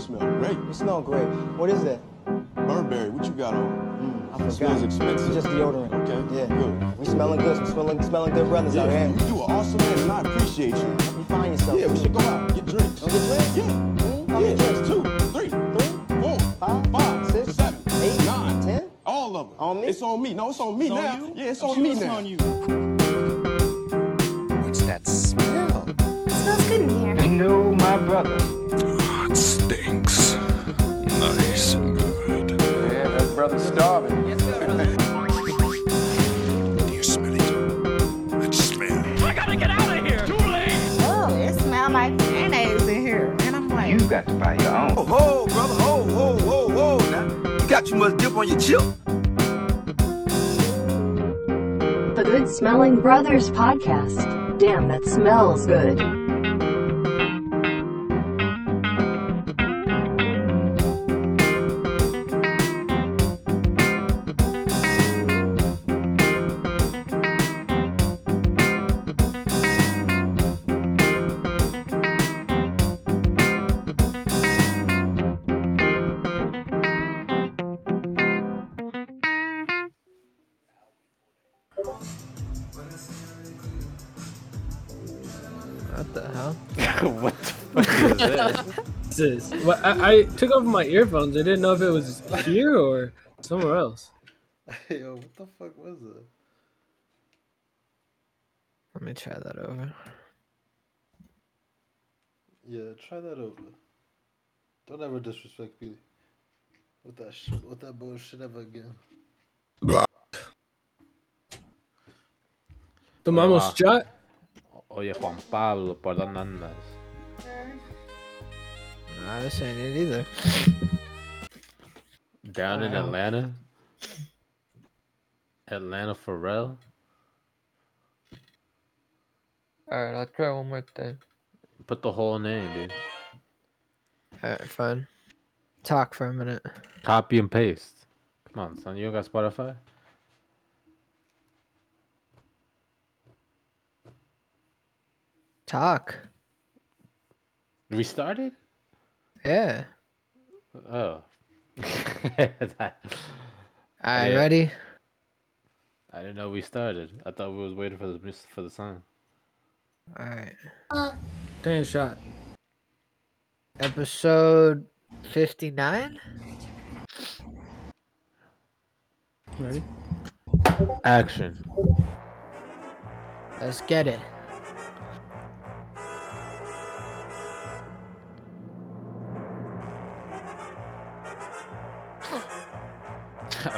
smell great. You smell great. What is that? Burberry, what you got on? I It forgot. smells expensive. It's just deodorant. Okay, Yeah. good. We smelling good. Some smelling, smelling good brothers out Yeah, here. you do an awesome man, and I appreciate you. Help you find yourself. Yeah, we should go out, get drinks. Go get drinks? Yeah. Mm, how yeah, many drinks? two, three, Three? four, Five? five, Six? seven, Eight? nine, Ten? All of them. On me? It's on me. No, it's on me It's on now. you? Yeah, it's I'm on sure me it's now. on you. What's that smell? It smells good in here. No, my brother. Nice and good. Yeah, that brother's starving. Do you smell it? That smell. Oh, it smells like mayonnaise in here. And I'm like, You got to buy your own. Oh, whoa, brother, whoa, whoa, whoa, whoa. Now, you got too much dip on your chip. The Good Smelling Brothers podcast. Damn, that smells good. That? This is- Well, I, I took off my earphones. I didn't know if it was here or somewhere else. Yo, what the fuck was it? Let me try that over. Yeah, try that over. Don't ever disrespect me with that sh- with that bullshit ever again. Tomamos Ah. shot. Oye, Juan Pablo, ¿por dónde andas? Nah, this ain't it either. Down in Atlanta? Atlanta for real? Alright, I'll try one more thing. Put the whole name, dude. Alright, fine. Talk for a minute. Copy and paste. Come on, son. You got Spotify? Talk. We started? Yeah. Oh. Alright, Yeah. ready? I didn't know we started. I thought we was waiting for the for the song. Alright. Uh. Damn shot. Episode 59? Ready? Action. Let's get it.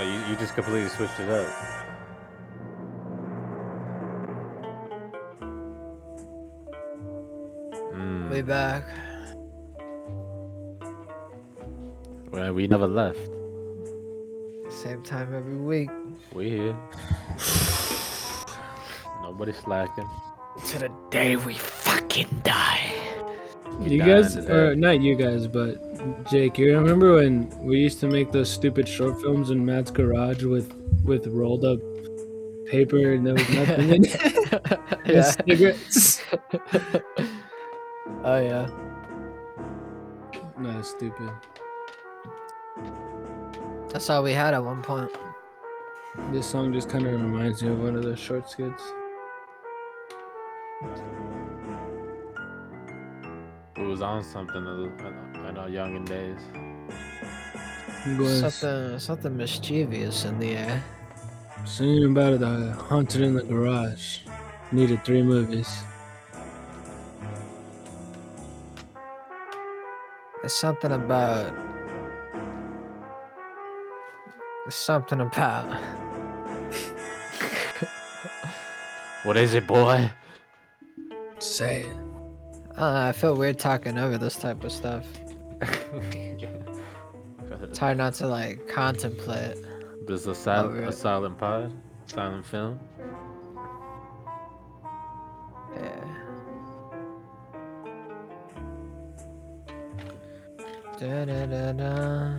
Oh, you, you just completely switched it up. Mm. We back. Well, we never left. Same time every week. We here. Nobody slacking. To the day we fucking die. We You guys, or not you guys, but Jake, you remember when we used to make those stupid short films in Matt's garage with with rolled up paper and there was nothing in it? Yeah. cigarettes. oh yeah. No, stupid. That's all we had at one point. This song just kind of reminds me of one of those short skits. We was on something in, in our younger days. Was Something something mischievous in the air. singing about the haunted in the garage. Needed three movies. There's something about there's something about What is it, boy? Say it. I I feel weird talking over this type of stuff. It's hard not to like contemplate. This is a, sil- a silent pod, silent film. Yeah. Da, da, da, da.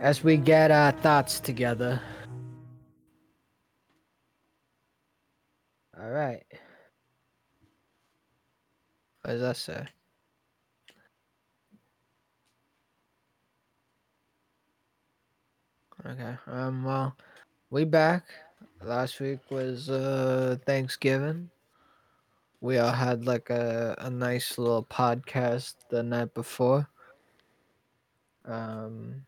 As we get our thoughts together. All right. What does that say? Okay. Um. Well, we back. Last week was uh Thanksgiving. We all had like a a nice little podcast the night before. Um.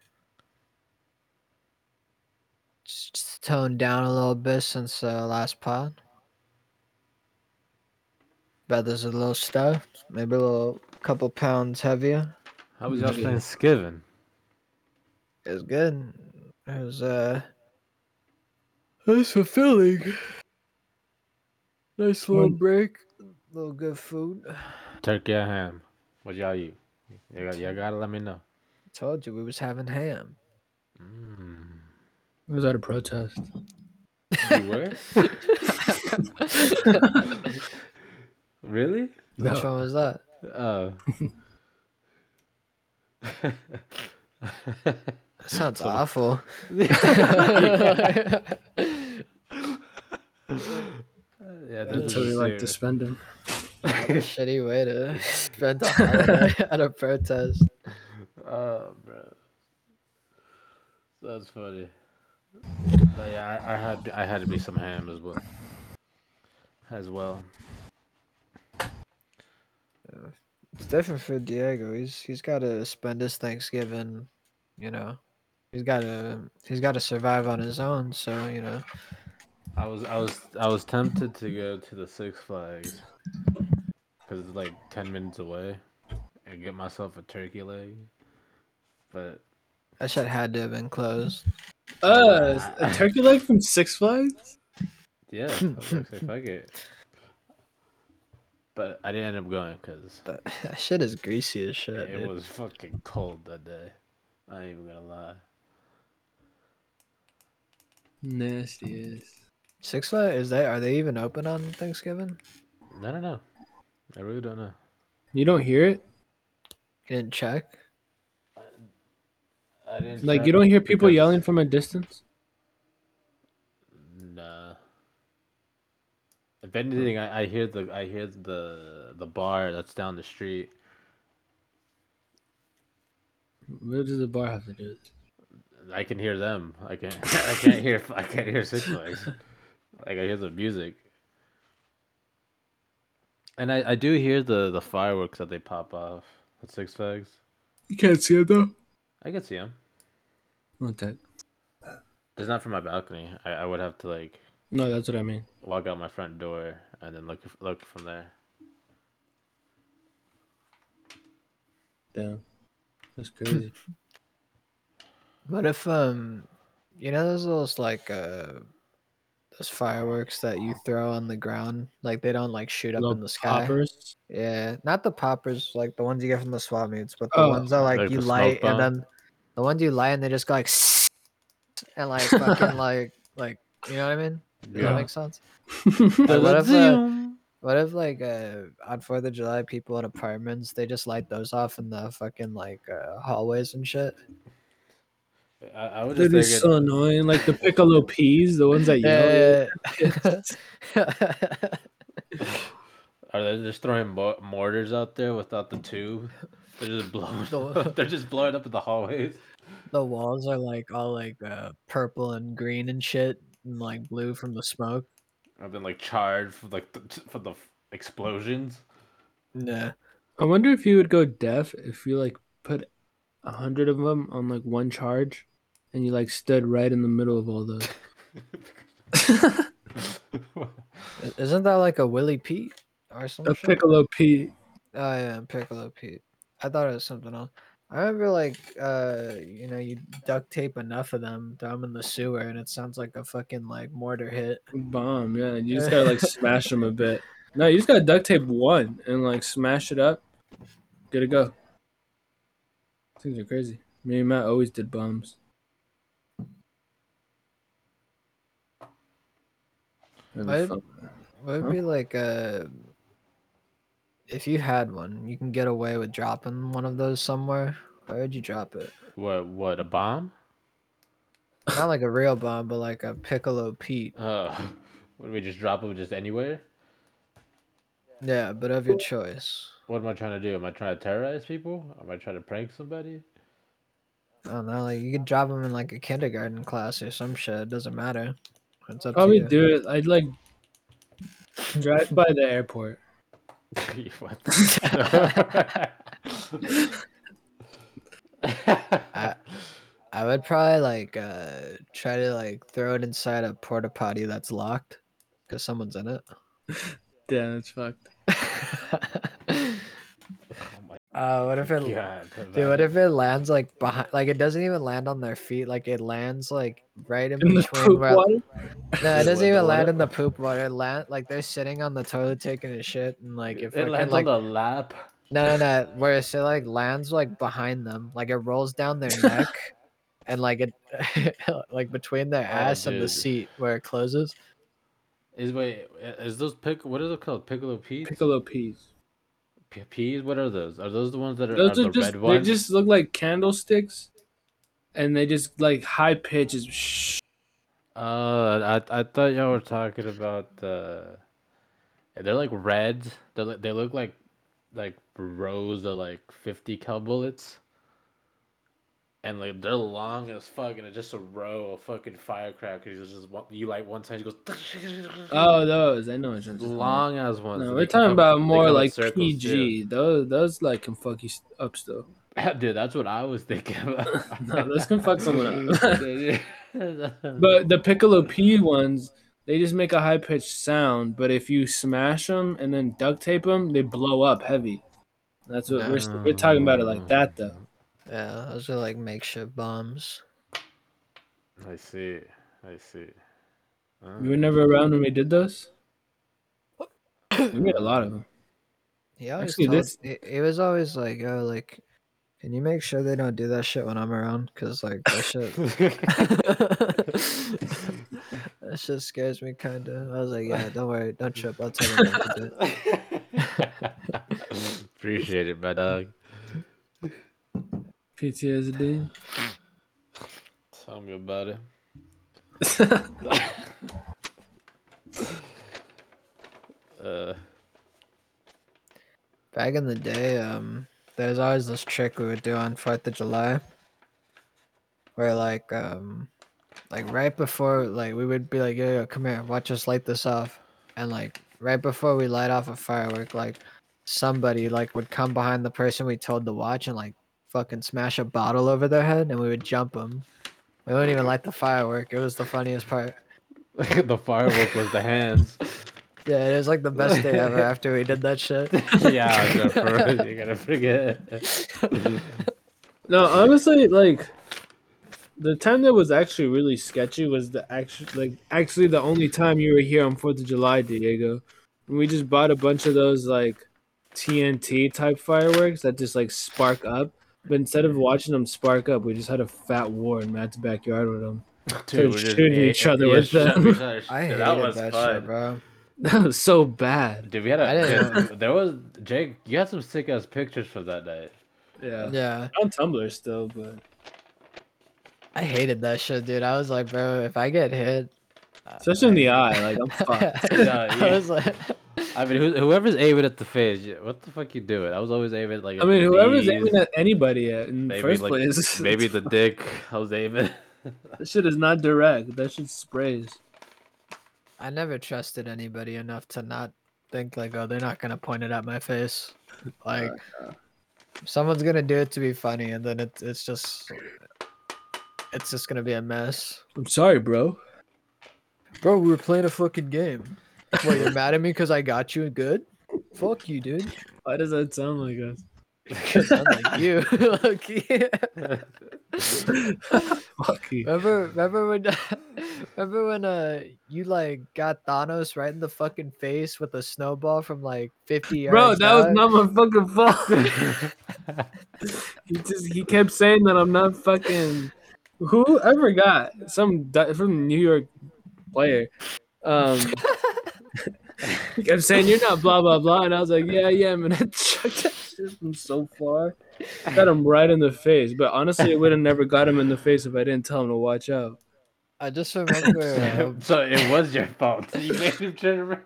Just, toned down a little bit since uh, last pod. Brother's a little stuffed, maybe a little couple pounds heavier. How was y'all Yeah. Thanksgiving? It was good. It was uh it was fulfilling. Nice little Fun. break. little good food. Turkey or ham? What y'all eat? You got, y'all gotta let me know. I Told you we was having ham. Mm. I was at a protest. You were? really? Which No. one was that? Oh. That sounds So- awful. yeah, That's is how we like to spend them. Shitty way to spend a holiday at a protest. Oh, bro. That's funny. But yeah, I, I had I had to be some ham as well. As well. It's different for Diego. He's he's got to spend his Thanksgiving, you know. He's got to he's got to survive on his own. So you know, I was I was I was tempted to go to the Six Flags because it's like ten minutes away and get myself a turkey leg, but that shit had to have been closed. Uh, a turkey leg from Six Flags? yeah, I was like, "Say, fuck it. But I didn't end up going because That, that shit is greasy as shit. it dude. was fucking cold that day. I ain't even gonna lie. Nasty ass. Six Flags is they are they even open on Thanksgiving? I don't know. I really don't know. You don't hear it? You didn't check. I didn't Like you don't hear people yelling from a distance? If anything, I, I hear the I hear the the bar that's down the street. What does the bar have to do with it? I can hear them. I can't. I can't hear I can't hear Six Flags. Like I hear the music. And I, I do hear the, the fireworks that they pop off at Six Flags. You can't see it though. I can see them. Okay. It's not from my balcony. I, I would have to like No, that's what I mean. walk out my front door and then look look from there. Damn. That's crazy. What if um, you know those little like uh, those fireworks that you throw on the ground, like they don't like shoot up Little in the sky. poppers. Yeah, not the poppers, like the ones you get from the swap meets, but the Oh, ones that like, like you light bomb? and then the ones you light and they just go like and like fucking like like you know what I mean? Does Yeah. that make sense? Like, what if uh, what if like uh on Fourth of July people in apartments they just light those off in the fucking like uh, hallways and shit? I, I was They're just just thinking so annoying. Like the piccolo peas, the ones that yell. Yeah. Are they just throwing mo- mortars out there without the tube? They're just blowing. they're just blowing up in the hallways. the walls are like all like uh, purple and green and shit, and like blue from the smoke. I've been like charged for like the, for the explosions. Yeah. I wonder if you would go deaf if you like put a hundred of them on like one charge, and you like stood right in the middle of all those. Isn't that like a Willie Pete or something? A piccolo Pete. Oh yeah, Piccolo Pete. I thought it was something else. I remember like uh you know you duct tape enough of them, throw them in the sewer, and it sounds like a fucking like mortar hit. Bomb, yeah. You just gotta like smash them a bit. No, you just gotta duct tape one and like smash it up. Good to go. Things are crazy. Me and Matt always did bombs. That'd I'd- Would Huh? be like uh if you had one, you can get away with dropping one of those somewhere. Where would you drop it? What? What? A bomb? Not like a real bomb, but like a Piccolo Pete. Uh, would we just drop them just anywhere? Yeah, but of your choice. What am I trying to do? Am I trying to terrorize people? Am I trying to prank somebody? I don't know. Like you could drop them in like a kindergarten class or some shit. It doesn't matter. It's up Probably to you. do it. I'd like drive by the airport. I, I would probably like uh try to like throw it inside a porta potty that's locked because someone's in it. Yeah, that's fucked. Uh, what if it, God, dude? What if it lands like behind? Like it doesn't even land on their feet. Like it lands like right in In the between. poop where, water? No, it doesn't even land in the poop water. It land like they're sitting on the toilet taking a shit, and like if It lands like, on the lap. No, no, no. Where it like lands like behind them, like it rolls down their neck, and like it, like between their Oh, ass and the seat where it closes. Is wait, is those pick? What are they called? Piccolo peas? Piccolo peas. Peas? What are those? Are those the ones that are, Those are are the just red they just look like candlesticks, and they just like high pitches. Shh. Uh, I I thought y'all were talking about the. They're like red. They look they look like like rows of like fifty cal bullets. And like they're long as fuck, and it's just a row of fucking firecrackers. It's just you like one time, you goes. Oh, those I know. talking long as ones. No, we're talking come- about more like PG. Those those like can fuck you up still. Dude, that's what I was thinking about. No, those can fuck someone up. but the Piccolo P ones, they just make a high pitched sound. But if you smash them and then duct tape them, they blow up heavy. That's what we're we're talking about it like that though. Yeah, those are like makeshift bombs. I see. I see. Ah. You were never around when we did those. We made a lot of them. He always Actually, told, this- he, he was always like, "Oh, like, can you make sure they don't do that shit when I'm around? Cause like that shit, that shit scares me kind of." I was like, "Yeah, don't worry, don't trip. I'll tell them not to do it." Appreciate it, my dog. PTSD. Tell me about it. uh, Back in the day, um, there's always this trick we would do on Fourth of July, where like, um, like right before, like we would be like, "Yo, yo, come here, watch us light this off," and like right before we light off a firework, like somebody like would come behind the person we told to watch and like fucking smash a bottle over their head, and we would jump them. We wouldn't even light the firework. It was the funniest part. the firework was the hands. Yeah, it was like the best day ever after we did that shit. yeah, no, for real, you gotta forget. No, honestly, like the time that was actually really sketchy was the actual like actually the only time you were here on Fourth of July, Diego. And we just bought a bunch of those like TNT type fireworks that just like spark up. But instead of watching them spark up, we just had a fat war in Matt's backyard with them. Started we're shooting a- each other yeah, with them. other. I hated that was that fun. shit, bro. that was so bad. Dude, we had a I didn't there was Jake. You had some sick ass pictures from that night. Yeah. Yeah. On Tumblr still, but I hated that shit, dude. I was like, bro, if I get hit, especially in the eye, like I'm fucked. Yeah, I was like, I mean, who, whoever's aiming at the face, what the fuck you doing? I was always aiming like. I mean, whoever's knees, aiming at anybody at in the maybe, first like, place, maybe the dick. I was aiming. that shit is not direct. That shit sprays. I never trusted anybody enough to not think like, oh, they're not gonna point it at my face. Like, uh, someone's gonna do it to be funny, and then it's it's just, it's just gonna be a mess. I'm sorry, bro. Bro, we were playing a fucking game. What, you're mad at me because I got you good? Fuck you, dude. Why does that sound like us? Like you. You. Remember, remember when, remember when uh you like got Thanos right in the fucking face with a snowball from like fifty yards? Bro, that was not my fucking fault. he just he kept saying that I'm not fucking. Who I forgot some di- from New York player. Um, he kept saying you're not blah blah blah, and I was like, yeah, yeah, man. I chucked that shit from so far. Got him right in the face, but honestly, it would have never got him in the face if I didn't tell him to watch out. I just remember. uh, so it was your fault. You made him turn around.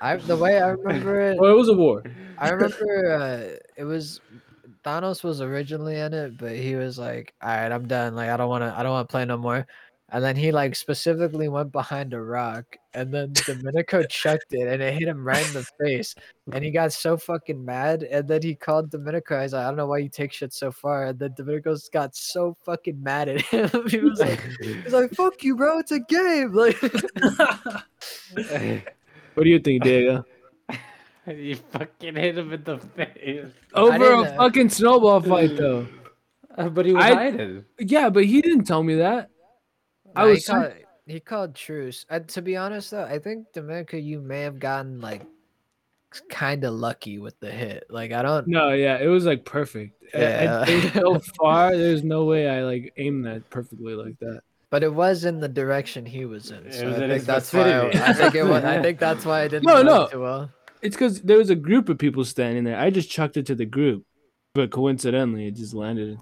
I the way I remember it. Well, it was a war. I remember uh, it was Thanos was originally in it, but he was like, "All right, I'm done. Like, I don't want to. I don't want to play no more." And then he like specifically went behind a rock, and then Domenico chucked it, and it hit him right in the face. And he got so fucking mad, and then he called Domenico. He's like, "I don't know why you take shit so far." And then Domenico's got so fucking mad at him. he was like, "He's like, fuck you, bro. It's a game." Like, What do you think, Diego? you fucking hit him in the face. Over a didn't, uh, fucking snowball fight, though. Uh, but he was I- hiding. Yeah, but he didn't tell me that. I Nah, he was called, he called truce. Uh, to be honest, though, I think Domenico, you may have gotten like kind of lucky with the hit. Like, I don't. No, yeah, it was like perfect. I- I- Yeah. it was so far, there's no way I like aimed that perfectly like that. But it was in the direction he was in. It So was I in think his that's why. I, vicinity. I think it was. I think that's why I didn't. No, know no. Too well. It's because there was a group of people standing there. I just chucked it to the group, but coincidentally, it just landed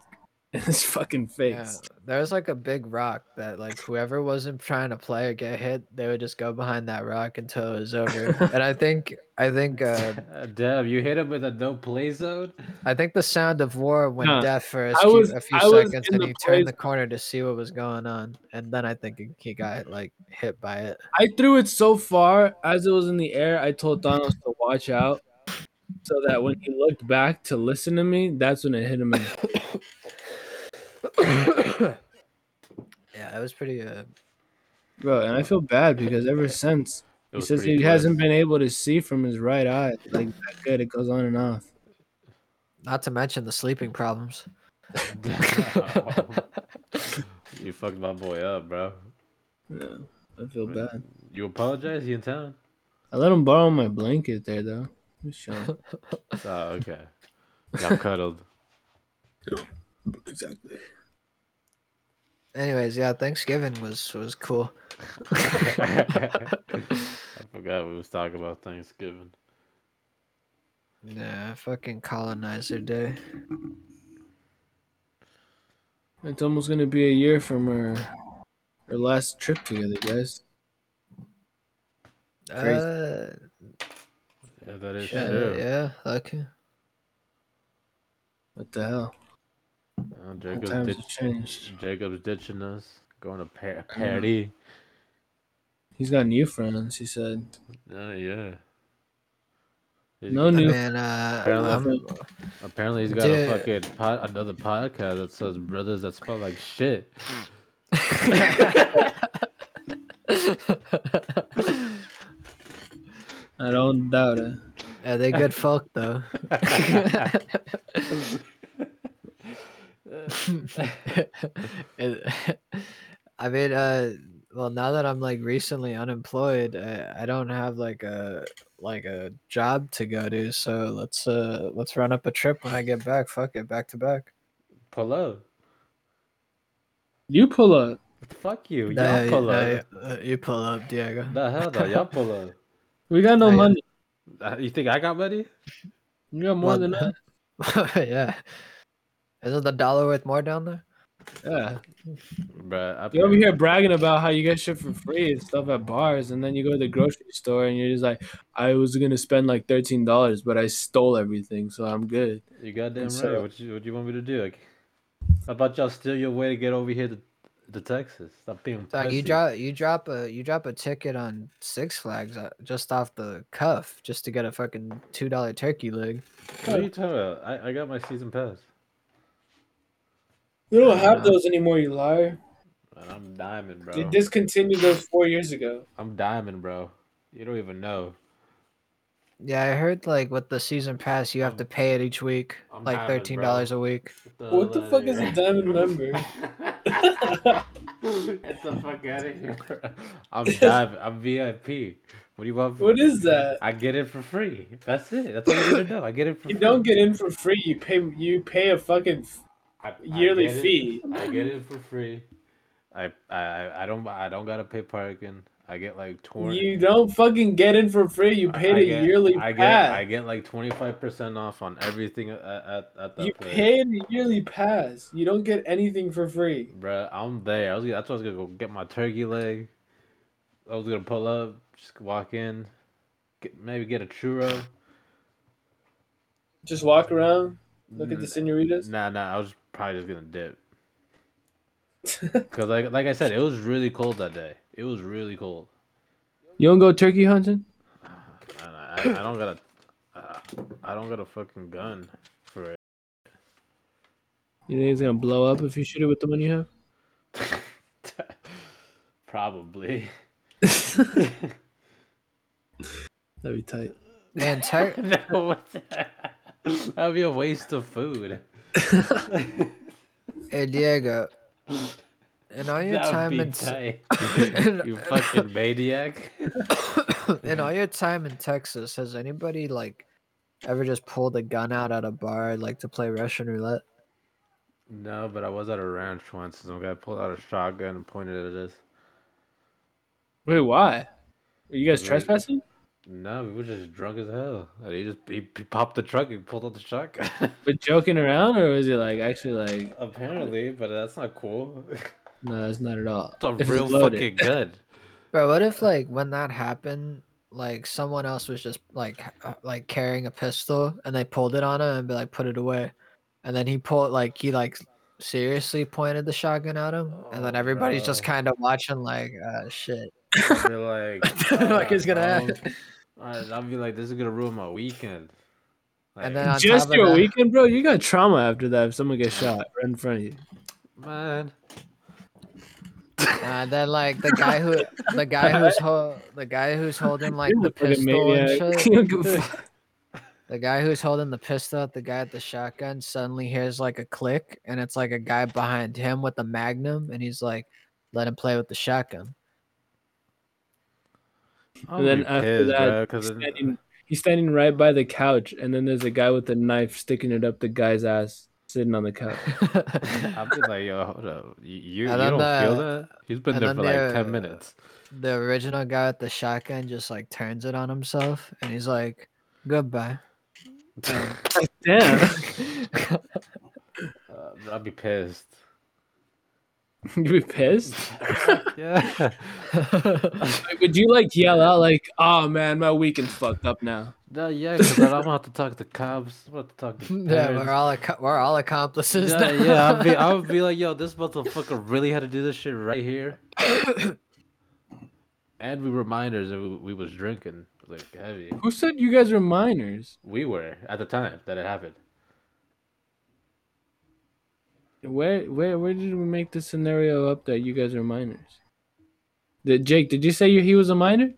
in his fucking Yeah, face. there was like a big rock that like whoever wasn't trying to play or get hit, they would just go behind that rock until it was over. and I think I think uh Uh, damn, you hit him with a no play zone. I think the sound of war went Nah, deaf for a I few, a few seconds, and the he turned the corner to see what was going on, and then I think he- he got like hit by it. I threw it so far as it was in the air. I told Thanos to watch out, so that when he looked back to listen to me, that's when it hit him. In. Yeah, it was pretty. Uh, Bro, and I feel bad because ever since he says he close. hasn't been able to see from his right eye like that good. It goes on and off. not to mention the sleeping problems. you fucked my boy up, bro. Yeah, I feel bad. You apologize? He in town? I let him borrow my blanket there though. Just chilling. Oh, okay. Got cuddled. exactly. Anyways, yeah, Thanksgiving was was cool. I forgot we was talking about Thanksgiving. Yeah, fucking colonizer day. It's almost gonna be a year from our our last trip together, guys. Crazy. Uh, Yeah, that is shit, true. yeah, okay. What the hell? Oh, Jacob's, times ditch- changed. Jacob's ditching us. Going to par- party. He's got new friends. He said. Oh, yeah. He's No got- new. Man, uh, Apparently, apparently he's got Dude. a fucking pod, another podcast that says brothers that smell like shit. I don't doubt it. yeah, they good folk though. It- I mean, uh, well, now that I'm like recently unemployed, I, I don't have like a like a job to go to. So let's uh let's run up a trip when I get back. Fuck it, back to back. Pull up. You pull up. Fuck you. Nah, Y'all pull nah, up. uh, you pull up, Diego. The hell no, y'all pull up. We got no Hey. money. Uh, You think I got money? You got more Well, than that. yeah. Isn't the dollar worth more down there? Yeah. Bruh, I You over pay- here bragging about how you get shit for free and stuff at bars, and then you go to the grocery store and you're just like, I was gonna spend like thirteen dollars, but I stole everything, so I'm good. You goddamn And right. so- What you what you want me to do? Like, how about y'all steal your way to get over here to, to Texas? Stop being Dog, you drop you drop a you drop a ticket on Six Flags uh, just off the cuff just to get a fucking two dollar turkey leg. What are you talking about? I, I got my season pass. We don't have those anymore, you liar. Man, I'm diamond, bro. They discontinued those four years ago. I'm diamond, bro. You don't even know. Yeah, I heard like with the season pass you have to pay it each week, I'm like having, thirteen dollars a week. What the fuck is a diamond member? Get the fuck out of here. I'm diamond. I'm VIP. What do you want? from What me? is that? I get it for free. That's it. That's all you need to know. I get it for free. You free. don't get in for free. You pay. You pay a fucking. I, I yearly get it- fee. I get it for free. I, I I don't I don't gotta pay parking. I get like twenty. You don't fucking get in for free. You paid I a get, yearly I get pass. I get like twenty five percent off on everything at at, at that you place. paid a yearly pass. You don't get anything for free. Bruh, I'm there. I was that's why I was gonna go get my turkey leg. I was gonna pull up, just walk in, get, maybe get a churro. Just walk around, look at the senoritas. Nah, nah. I was probably just gonna dip. Cause like like I said, it was really cold that day. It was really cold. You don't go turkey hunting? And I, I, I don't got a, uh, I don't got a fucking gun for it. You think it's gonna blow up if you shoot it with the one you have? Probably. That'd be tight. Man, tech, no, what's that? That'd be a waste of food. Hey Diego, in all your That'd time in Te- you fucking maniac. in all your time in Texas, has anybody like ever just pulled a gun out at a bar like to play Russian roulette? No, but I was at a ranch once, and some guy pulled out a shotgun and pointed it at us. Wait, why? Are you guys trespassing? No, we were just drunk as hell. And he just he, he popped the truck and pulled out the truck. But joking around, or was it like actually like? Apparently, but that's not cool. No, that's not at all. It's a If real loaded. fucking gun. Bro, what if like when that happened, like someone else was just like uh, like carrying a pistol and they pulled it on him and be like put it away, and then he pulled like he like seriously pointed the shotgun at him, and then Oh, everybody's just kind of watching like uh shit. I'd be like, Like it's gonna "Ah, happen. bro." I'd, I'd be like, this is gonna ruin my weekend. And then Just your that- weekend, bro. You got trauma after that. If someone gets shot right in front of you. man, And then like the guy who the guy who's ho- the guy who's holding like You're the pistol and maniac. shit. You don't give a fuck. The guy who's holding the pistol at the guy at the shotgun suddenly hears like a click, and it's like a guy behind him with a magnum, and he's like, "Let him play with the shotgun." I'll And then after pissed, that, bro, he's 'cause then- standing, he's standing right by the couch, and then there's a guy with a knife sticking it up the guy's ass, sitting on the couch. I'd be like, yo, hold up, you you, you don't then feel that? He's been there then for like ten minutes. the original guy with the shotgun just like turns it on himself, and he's like, "Goodbye." Damn. Uh, I'd be pissed. You'd be pissed. yeah. Like, Would you like yell out like, "Oh man, my weekend's fucked up now"? No, yeah, because I'm gonna have to talk to cops. I'm gonna have to talk to yeah, parents. we're all acco- we're all accomplices. Yeah, now. yeah, I'd be, I would be like, yo, this motherfucker really had to do this shit right here. and we were minors and we, we was drinking like heavy. Who said you guys were minors? We were at the time that it happened. Where, where, where did we make the scenario up that you guys are minors? Did Jake? Did you say you, he was a minor?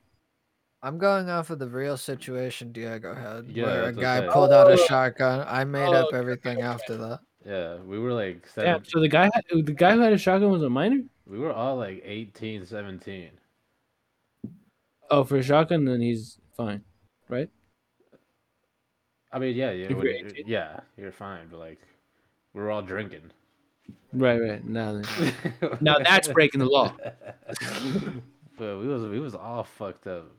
I'm going off of the real situation Diego had, Yeah, where a guy I'm pulled out a Oh. shotgun. I made Oh, up okay, everything after that. Yeah, we were like Damn. seven, So the guy, had, the guy who had a shotgun was a minor. we were all like 18, 17. Oh, for a shotgun, then he's fine, right? I mean, yeah, yeah, you're yeah, you're fine, but like, we were all drinking. Right, right. Now, then. now that's breaking the law. but we was we was all fucked up.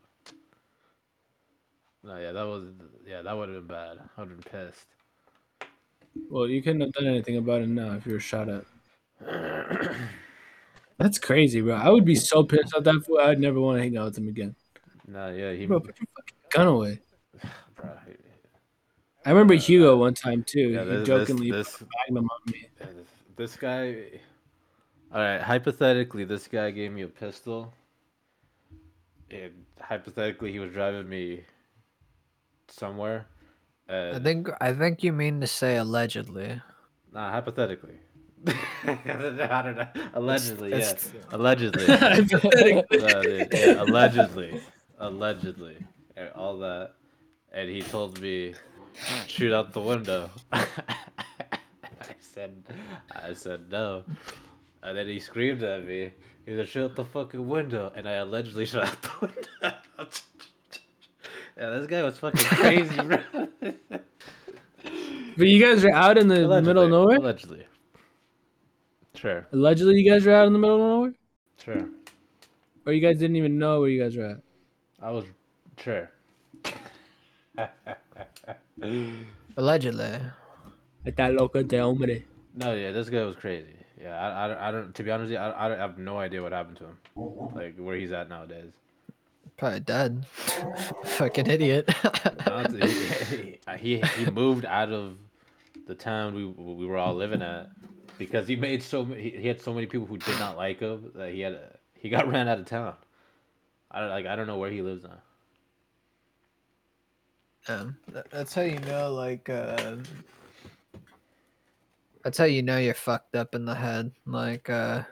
No, yeah, that was yeah, that would have been bad. I'd have been pissed. Well, you couldn't have done anything about it now if you were shot at. That's crazy, bro. I would be so pissed at that fool. I'd never want to hang out with him again. No, yeah, he, Bro, put your fucking gun away. bro, he- I remember Hugo one time too. yeah, he this, this, jokingly this, put a magnum on me. yeah, this, this guy. All right, hypothetically, this guy gave me a pistol, and hypothetically, he was driving me somewhere. I think I think you mean to say allegedly. Nah, hypothetically. I don't know. Allegedly, yeah. Allegedly. Hypothetically. No, dude, yeah, allegedly. Allegedly. and All that. And he told me, shoot out the window. I said, I said no. And then he screamed at me. He said, shoot out the fucking window. And I allegedly shot out the window. yeah, this guy was fucking crazy, bro. But you guys are out in the middle of nowhere. Allegedly. Sure, Allegedly, you guys are out in the middle of nowhere. sure. Or you guys didn't even know where you guys were at? I was sure. Allegedly. At that local de hombre. No, yeah, this guy was crazy. Yeah, I, I, don't- I don't. To be honest, with you, I, I have no idea what happened to him. Like where he's at nowadays. Probably dead. Fucking idiot. He, he he moved out of the town we we were all living at because he made so he, he had so many people who did not like him that he had a, he got ran out of town. I don't like I don't know where he lives now. Um, that's how you know, like, uh, that's how you know you're fucked up in the head. Like, uh,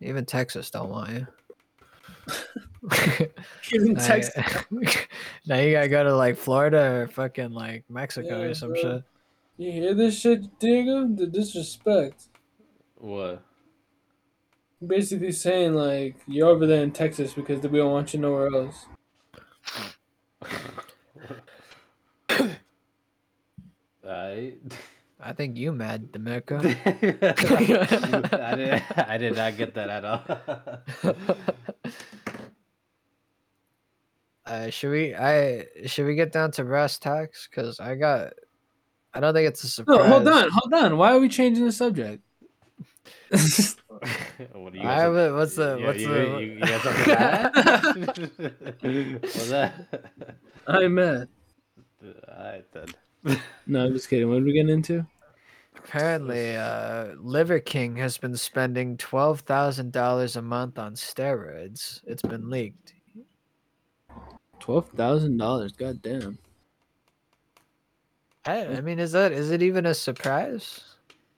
even Texas don't want you. Even Now Texas. you- now you gotta go to like Florida or fucking like Mexico Yeah, or some bro. shit. You hear this shit, Diego? The disrespect. What? Basically saying like you're over there in Texas because we don't want you nowhere else. I I think you mad, Demeco. I did I did not get that at all. uh, should we? I should we get down to brass tacks? Cause I got. I don't think it's a surprise. No, hold on, hold on. Why are we changing the subject? what do you I got? have what's the Yeah, what's you, the you, you got something? What's that? I'm mad. Alright then. No, I'm just kidding. What are we getting into? Apparently, uh, Liver King has been spending twelve thousand dollars a month on steroids. It's been leaked. Twelve thousand dollars. God damn. I, I mean, is that is it even a surprise?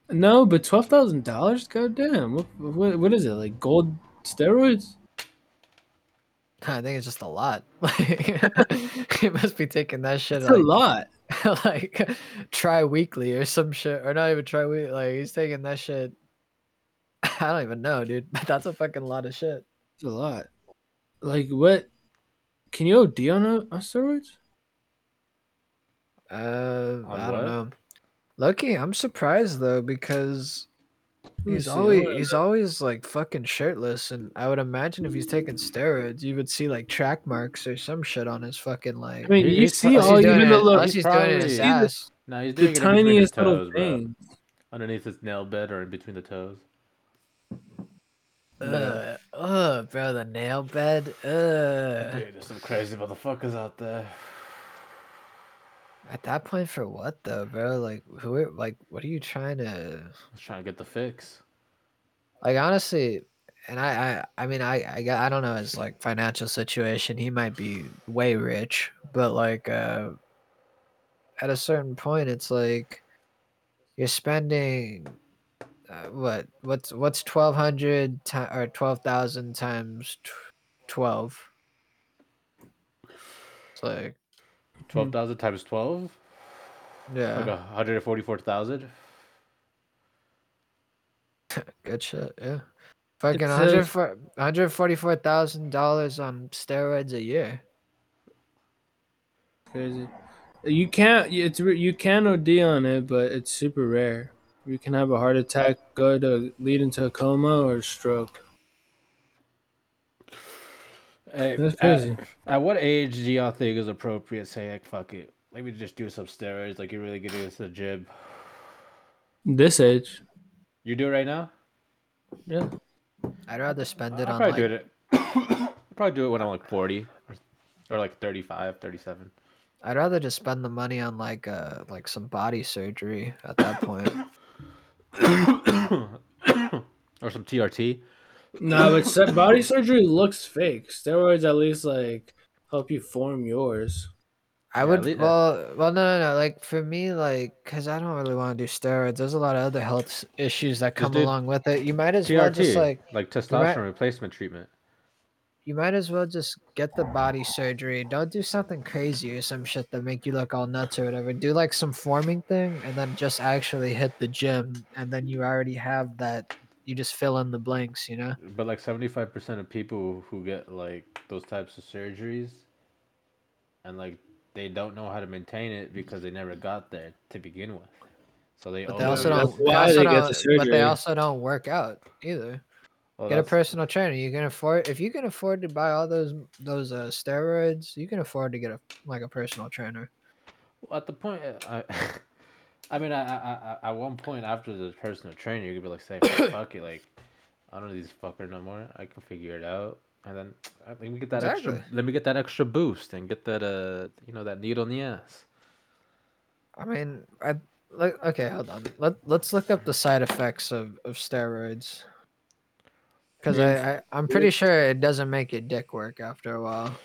No, but twelve thousand dollars. God damn. What, what what is it? Like gold steroids? I think it's just a lot. Like, he must be taking that shit. That's a lot. like try weekly or some shit, or not even try weekly. Like he's taking that shit. I don't even know, dude. But that's a fucking lot of shit. It's a lot. Like what? Can you OD on, a, on steroids? Uh, On I don't know. Lucky, I'm surprised though because me he's see, always hold he's always like fucking shirtless, and I would imagine if he's taking mm. steroids, you would see like track marks or some shit on his fucking like. I mean, you he's see all he's even doing the it, little, he's doing it his see the- ass. No, he's the doing it in between his tiniest little toes, bro. thing. Underneath his nail bed or in between the toes. Ugh, ugh, oh, bro, the nail bed. Ugh. Dude, there's some crazy motherfuckers out there. At that point, for what though, bro? Like, who? are- Like, what are you trying to? Just trying to get the fix. Like, honestly, and I, I, I mean, I, I, got- I don't know his like financial situation. He might be way rich, but like, uh, at a certain point, it's like you're spending. Uh, what what's what's twelve hundred ti- or twelve thousand times tw- twelve? It's like Twelve hmm. thousand times twelve? yeah, Like a hundred and forty four thousand? Good shit, yeah. Fucking It's, hundred for hundred forty four thousand dollars on steroids a year. Crazy. You can't. It's re- you can OD on it, but it's super rare. You can have a heart attack, go to lead into a coma or a stroke. Hey, That's at- crazy. At, what age do y'all think is appropriate? Say like fuck it. Let me just do some steroids, like you're really getting into the gym. This age, You do it right now? yeah. I'd rather spend it I'll on probably like do it. I'll probably do it when I'm like 40 or, or like 35, 37. I'd rather just spend the money on like uh like some body surgery at that point. or some TRT. No, but body surgery looks fake. Steroids at least like help you form yours. I Yeah, would le- well well no no no like for me like because I don't really want to do steroids. There's a lot of other health issues that come do along with it. You might as well just like like might- testosterone replacement treatment. you might as well just get the body surgery. Don't do something crazy or some shit that make you look all nuts or whatever. Do like some forming thing and then just actually hit the gym and then you already have that. You just fill in the blanks, you know. But like 75% of people who get like those types of surgeries and like they don't know how to maintain it because they never got there to begin with. So they But they also don't. They also they get the don't but they also don't work out either. Well, Get a personal trainer. You can afford if you can afford to buy all those those uh, steroids. You can afford to get a like a personal trainer. Well, at the point, uh, I, I mean, I, I, I, at one point after the personal trainer, you could be like, say, fuck it, like, I don't need this fucker no more. I can figure it out, and then let me get that extra, let me get that extra boost and get that, uh, you know, that needle in the ass. I mean, I look okay. Hold on. Let Let's look up the side effects of of steroids. Because I, I I'm pretty sure it doesn't make your dick work after a while.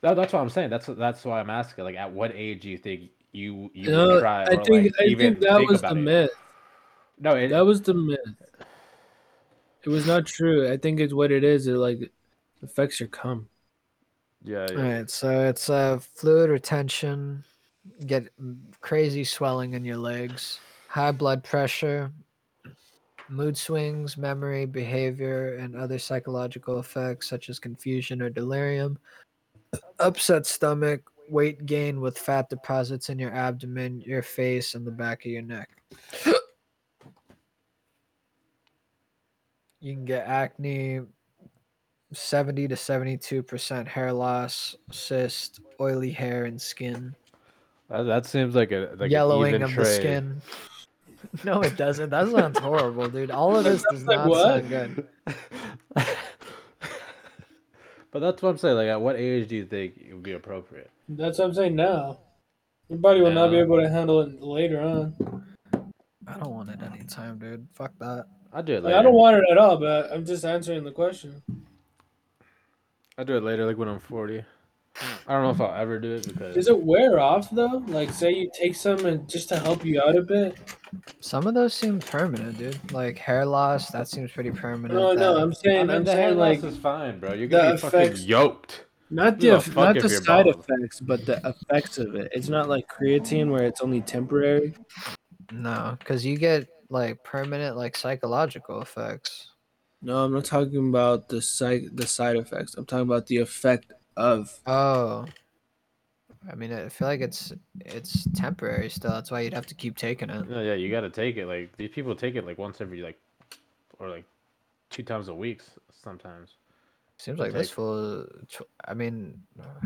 That, that's what I'm saying. That's that's why I'm asking. Like, at what age do you think you you No, try? I think like, I think that think was the it? myth. No, it, That was the myth. It was not true. I think it's what it is. It like affects your cum. yeah, All yeah. right, so it's uh fluid retention, get crazy swelling in your legs, high blood pressure, mood swings, memory, behavior, and other psychological effects such as confusion or delirium, upset stomach, weight gain with fat deposits in your abdomen, your face, and the back of your neck. You can get acne, 70 to 72% hair loss, cyst, oily hair and skin, That, that seems like a like yellowing of even the skin. No, it doesn't. That sounds horrible, dude. All of this does Like not what? sound good. But that's what I'm saying. Like, at what age do you think it would be appropriate? That's what I'm saying now. Your body will not be able to handle it later on. I don't want it anytime, dude. Fuck that. I'll do it Like, later. I don't want it at all, but I'm just answering the question. I'll do it later, like when I'm 40. I don't know if I'll ever do it because Does it wear off though? Like, say you take some and just to help you out a bit. Some of those seem permanent, dude. Like hair loss, that seems pretty permanent. No, no, I'm I saying, mean, I'm the hair saying loss like is fine, bro. You're gonna be fucking yoked. Not the the not the side bald? effects, but the effects of it. It's not like creatine where it's only temporary. no, because you get like permanent, like psychological effects. No, I'm not talking about the side the side effects. I'm talking about the effect of. Oh, I mean, I feel like it's it's temporary still. That's why you'd have to keep taking it. No, yeah, you gotta take it. Like these people take it like once every like, or like two times a week sometimes. Seems They'll like this take- fool. I mean,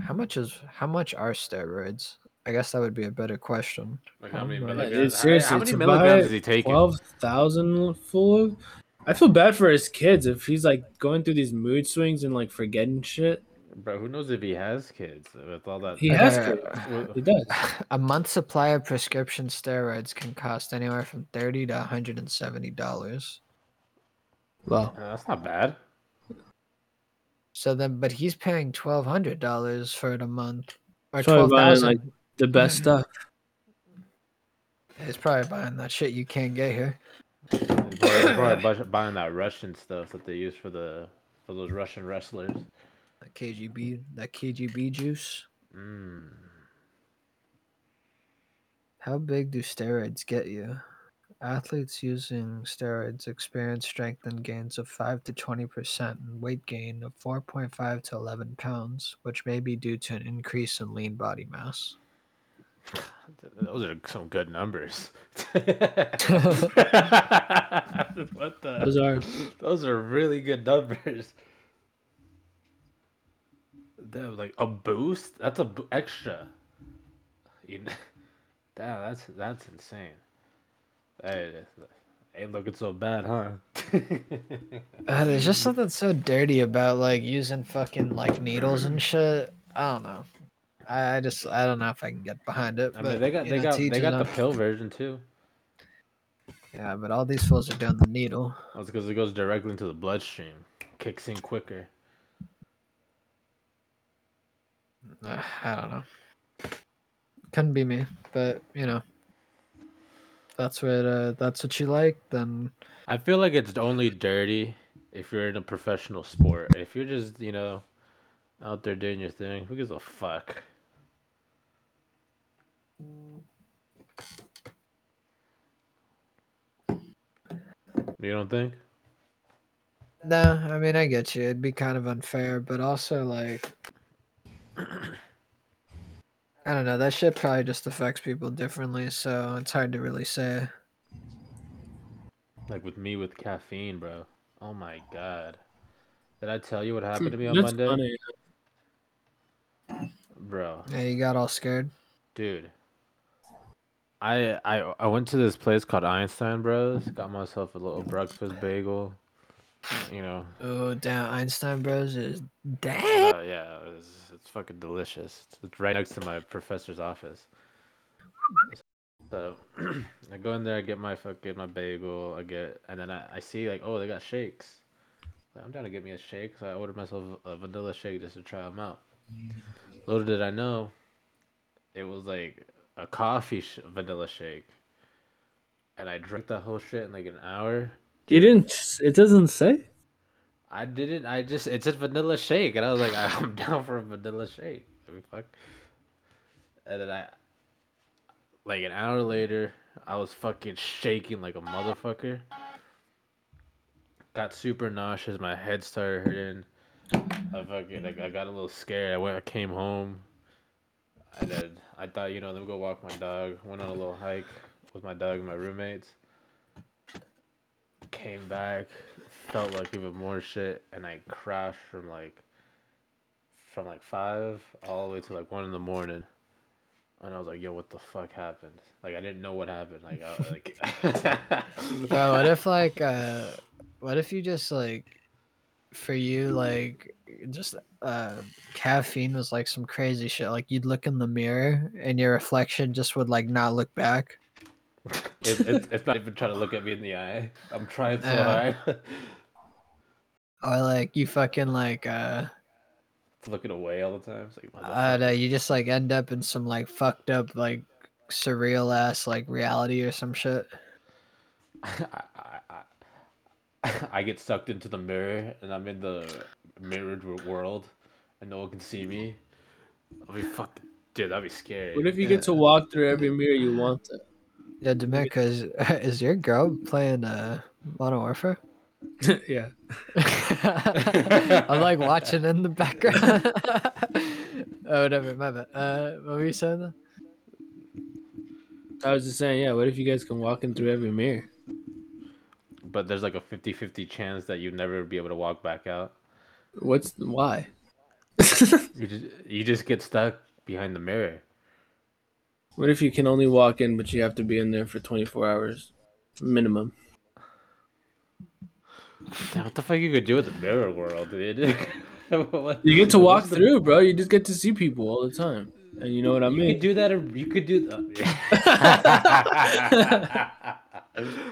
how much is how much are steroids? I guess that would be a better question. Like how many Yeah, milligrams? dude, how- seriously, how many milligrams is he taking? Twelve thousand full of. I feel bad for his kids if he's like going through these mood swings and like forgetting shit. Bro, who knows if he has kids with all that? He has Okay. kids. He does. A month supply of prescription steroids can cost anywhere from thirty to one hundred and seventy dollars. Well, Uh, that's not bad. So then, but he's paying twelve hundred dollars for it a month, or He's probably twelve like, the best stuff. He's probably buying that shit you can't get here. Probably, probably buying that Russian stuff that they use for the for those Russian wrestlers. That KGB, that KGB juice. Mm. How big do steroids get you? Athletes using steroids experience strength and gains of 5 to 20% and weight gain of 4.5 to 11 pounds, which may be due to an increase in lean body mass. Those are some good numbers. what the? Those are Those are really good numbers. That was like a boost. That's a bo- extra. You kn- Damn, that's that's insane. Hey, ain't looking so bad, huh? Uh, there's just something so dirty about like using fucking like needles and shit. I don't know. I, I just I don't know if I can get behind it. I but mean, they got they know, got they got the pill version too. Yeah, but all these fools are doing the needle. That's because it goes directly into the bloodstream, kicks in quicker. Uh, I don't know. Couldn't be me, but you know, that's what uh, that's what you like. Then I feel like it's only dirty if you're in a professional sport. If you're just, you know, out there doing your thing, who gives a fuck? You don't think? no, I mean I get you. It'd be kind of unfair, but also like I don't know. That shit probably just affects people differently, so it's hard to really say. Like with me with caffeine, bro. Oh my god. Did I tell you what happened to me on That's Monday? funny. Bro, Yeah, you got all scared. dude. I I I went to this place called Einstein Bros. Got myself a little breakfast bagel. You know, Oh damn, Einstein Bros is damn. uh, yeah, it's, it's fucking delicious. It's right next to my professor's office. So I go in there, I get my fucking my bagel, I get, and then I, I see like, oh, they got shakes. I'm trying to get me a shake, so I ordered myself a vanilla shake just to try them out. Little did I know, it was like a coffee sh- vanilla shake, and I drank that whole shit in like an hour. You didn't. It doesn't say. I didn't. I just it's a vanilla shake, and I was like, I'm down for a vanilla shake. I mean, fuck. And then I, like an hour later, I was fucking shaking like a motherfucker. Got super nauseous. My head started hurting. I fucking like I got a little scared. I went. I came home. And then I thought, you know, let me go walk my dog. Went on a little hike with my dog and my roommates. Came back, felt like even more shit, and I crashed from like from like five all the way to like one in the morning. And I was like, "Yo, what the fuck happened?" Like I didn't know what happened. Like, I, like Bro, what if like uh what if you just like for you like just uh caffeine was like some crazy shit like you'd look in the mirror and your reflection just would like not look back it, it, it's not even trying to look at me in the eye. I'm trying so Yeah. hard. or like you fucking like uh It's looking away all the time. It's like, I don't know, you just like end up in some like fucked up like surreal ass like reality or some shit I, I, I, I get sucked into the mirror and I'm in the mirrored world and no one can see me. I'll be fucked. Dude, that'd be scary. What if you get to walk through every mirror you want to? Yeah Demika, is, is your girl playing uh modern warfare yeah. I'm like watching in the background. oh, whatever. My bad. Uh, what were you saying? Then? I was just saying, yeah. What if you guys can walk in through every mirror? But there's like a 50 50 chance that you'd never be able to walk back out. What's why? You just, you just get stuck behind the mirror. What if you can only walk in, but you have to be in there for 24 hours minimum? What the fuck you could do with the mirror world, dude? You get to walk through, bro. You just get to see people all the time, and you know what I mean. You could do that. or You could do. that.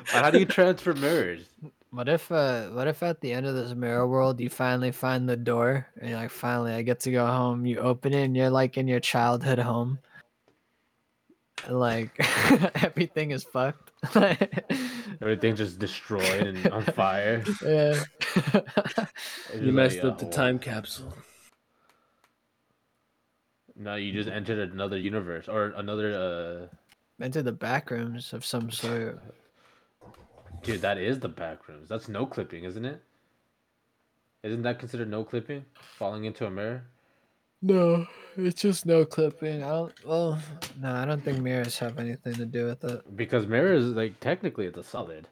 How do you transfer mirrors? What if uh what if at the end of this mirror world you finally find the door and you're like finally I get to go home. You open it and you're like in your childhood home. And like everything is fucked. Everything just destroyed and on fire. yeah. You messed like, up the oh, time capsule. No, you just entered another universe or another. uh Into the back rooms of some sort. Dude, that is the back rooms. That's no clipping, isn't it? Isn't that considered no clipping? Falling into a mirror? No, it's just no clipping. I don't well no, I don't think mirrors have anything to do with it. Because mirrors, like technically, it's a solid.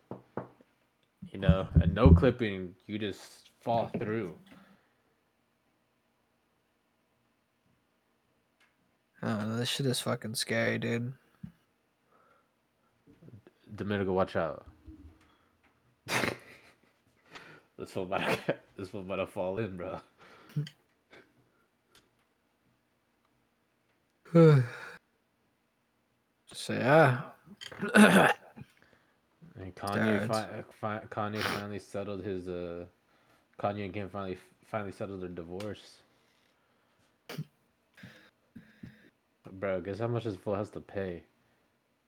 You know, and no clipping, you just fall through. Oh, this shit is fucking scary, dude. Domenico, watch out. this one might this one might have fall in, bro. So yeah. And Kanye, fi- fi- Kanye finally settled his uh, Kanye and Kim finally finally settled their divorce. Bro, guess how much this fool has to pay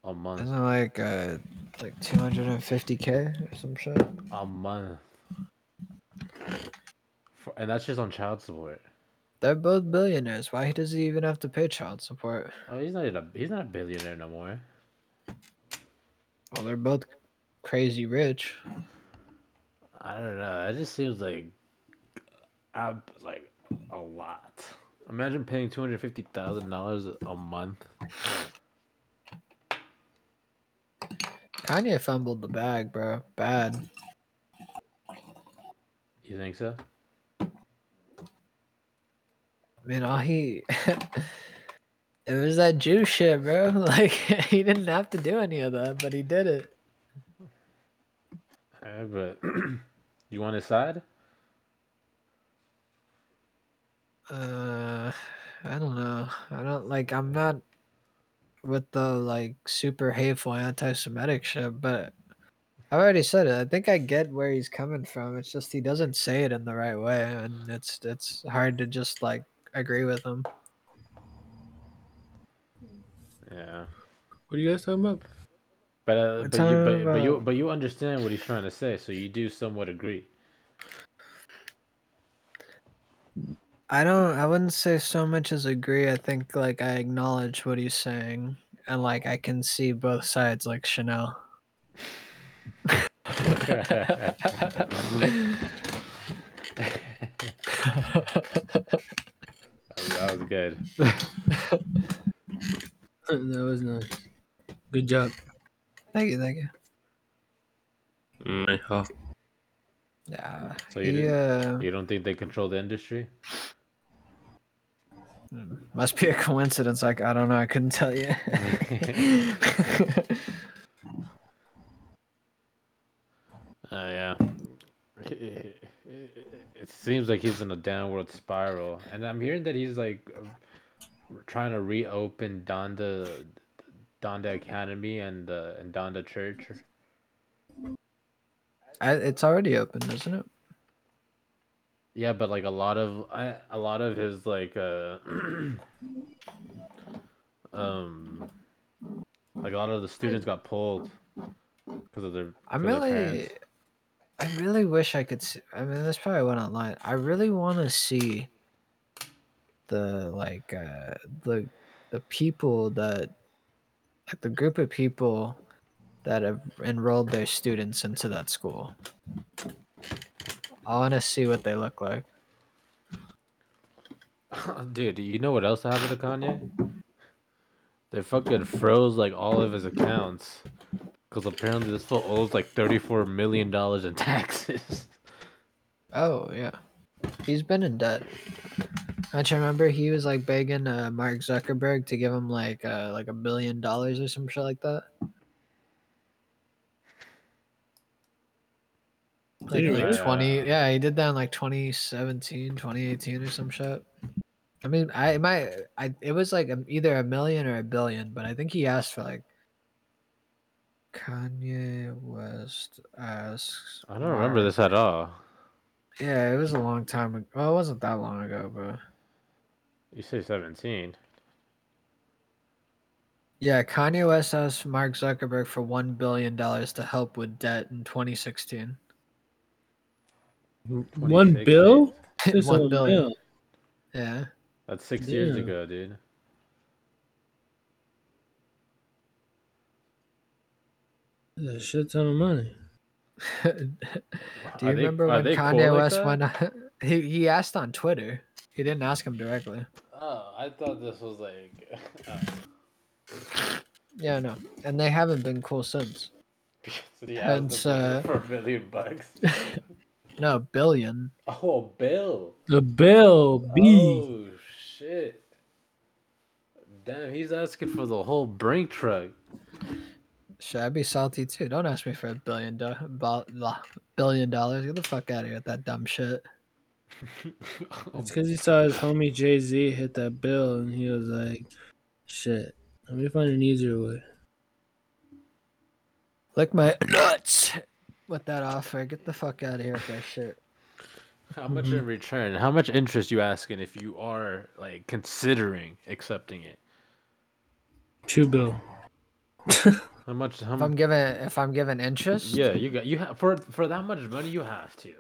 a month? Isn't it like uh like two hundred and fifty K or some shit? A month, For, and that's just on child support. They're both billionaires. Why does he even have to pay child support? Oh, he's not even a he's not a billionaire no more. Well, they're both crazy rich. I don't know. It just seems like, I like a lot. Imagine paying two hundred fifty thousand dollars a month. Kanye fumbled the bag, bro. Bad. You think so? I mean, all he. it was that Jew shit, bro. Like, he didn't have to do any of that, but he did it. Yeah, but you want his side? Uh, I don't know. I don't like. I'm not with the like super hateful anti-Semitic shit, but I already said it. I think I get where he's coming from. It's just he doesn't say it in the right way, and it's it's hard to just like agree with him. Yeah. What are you guys talking about? But uh, We're but you talking but, but you but you understand what he's trying to say, so you do somewhat agree. I don't. I wouldn't say so much as agree. I think like I acknowledge what he's saying, and like I can see both sides, like Chanel. That was good. that was nice. Good job. Thank you, thank you. Mm, Yeah. So you, he, uh, you don't think they control the industry? must be a coincidence. Like I don't know. I couldn't tell you. Uh, yeah. It seems like he's in a downward spiral, and I'm hearing that he's like trying to reopen Donda, Donda Academy and uh, and Donda Church. I, it's already open, isn't it? Yeah, but like a lot of I, a lot of his like uh um like a lot of the students got pulled because of their. I'm their really, parents. I really wish I could. See, I mean, this probably went online. I really want to see the like uh the the people that like the group of people that have enrolled their students into that school. I want to see what they look like. Dude, you know what else happened to Kanye? They fucking froze like all of his accounts because apparently this fool owes like thirty-four million dollars in taxes. Oh yeah, he's been in debt. Don't you remember he was like begging uh, Mark Zuckerberg to give him like uh, like a billion dollars or some shit like that? Like, Did he like 20 yeah he did that in like 2017 2018 or some shit i mean i might i it was like either a million or a billion but i think he asked for like kanye west asks I don't remember Mark- this at all. yeah it was a long time ago well it wasn't that long ago but You say seventeen. yeah kanye west asked mark zuckerberg for one billion dollars to help with debt in 2016 One bill? Just One a billion. bill. yeah That's six years ago, dude. That's a shit ton of money. Do you they- remember are when they cool Kanye like West that? went? He he asked on Twitter. He didn't ask him directly. Oh, I thought this was like. Yeah, no, and they haven't been cool since. so Hence, uh, for a million bucks. No billion. Oh, Bill. The bill, B. Oh shit! Damn, he's asking for the whole brink truck. Should I be salty too? Don't ask me for a billion do- bo- blah, billion dollars. Get the fuck out of here with that dumb shit. It's because he saw his homie Jay Z hit that bill and he was like, shit, let me find an easier way. Lick my nuts with that offer. Get the fuck out of here with that shit. How much Mm-hmm. in return? How much interest you asking if you are like considering accepting it? Two bill. How much? How If much? I'm given if I'm given interest, Yeah, you got you have for for that much money you have to.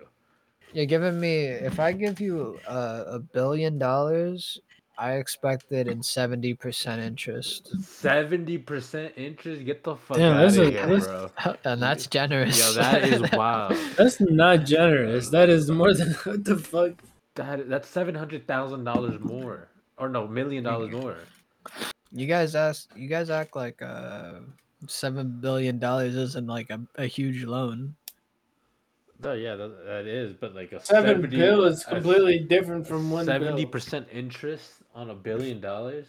You're giving me if I give you a, a billion dollars, I expect it in seventy percent interest, Seventy percent interest. Get the fuck Damn, out that's of a- here, that's- bro. and that's generous. Yo, that is wild. That's not generous. That is more than what the fuck. That that's seven hundred thousand dollars more, or no, million dollars more. you guys ask. You guys act like uh seven billion dollars isn't like a, a huge loan. No, yeah, that, that is, but like a Seven 70 bill is a completely different from one. Seventy percent interest on a billion dollars.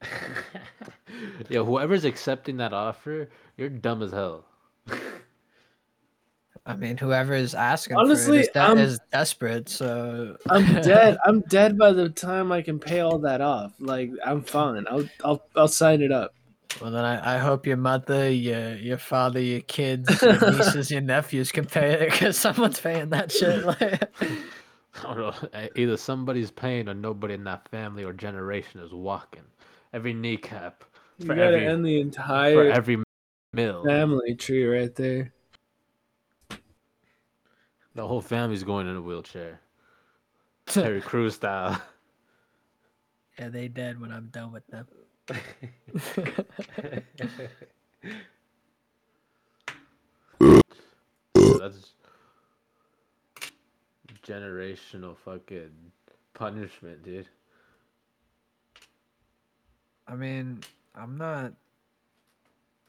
yeah, whoever's accepting that offer, you're dumb as hell. I mean, whoever is asking Honestly, for it is, de- I'm- is desperate. So I'm dead. I'm dead by the time I can pay all that off. Like I'm fine. I'll I'll I'll sign it up. Well, then I, I hope your mother, your your father, your kids, your nieces, your nephews can pay it because someone's paying that shit. Like, I don't know. Either somebody's paying or nobody in that family or generation is walking. Every kneecap You gotta every end the for entire every mill. family tree right there. The whole family's going in a wheelchair. Terry Crews style. yeah, they dead when I'm done with them. So that's generational fucking punishment, dude. I mean, I'm not.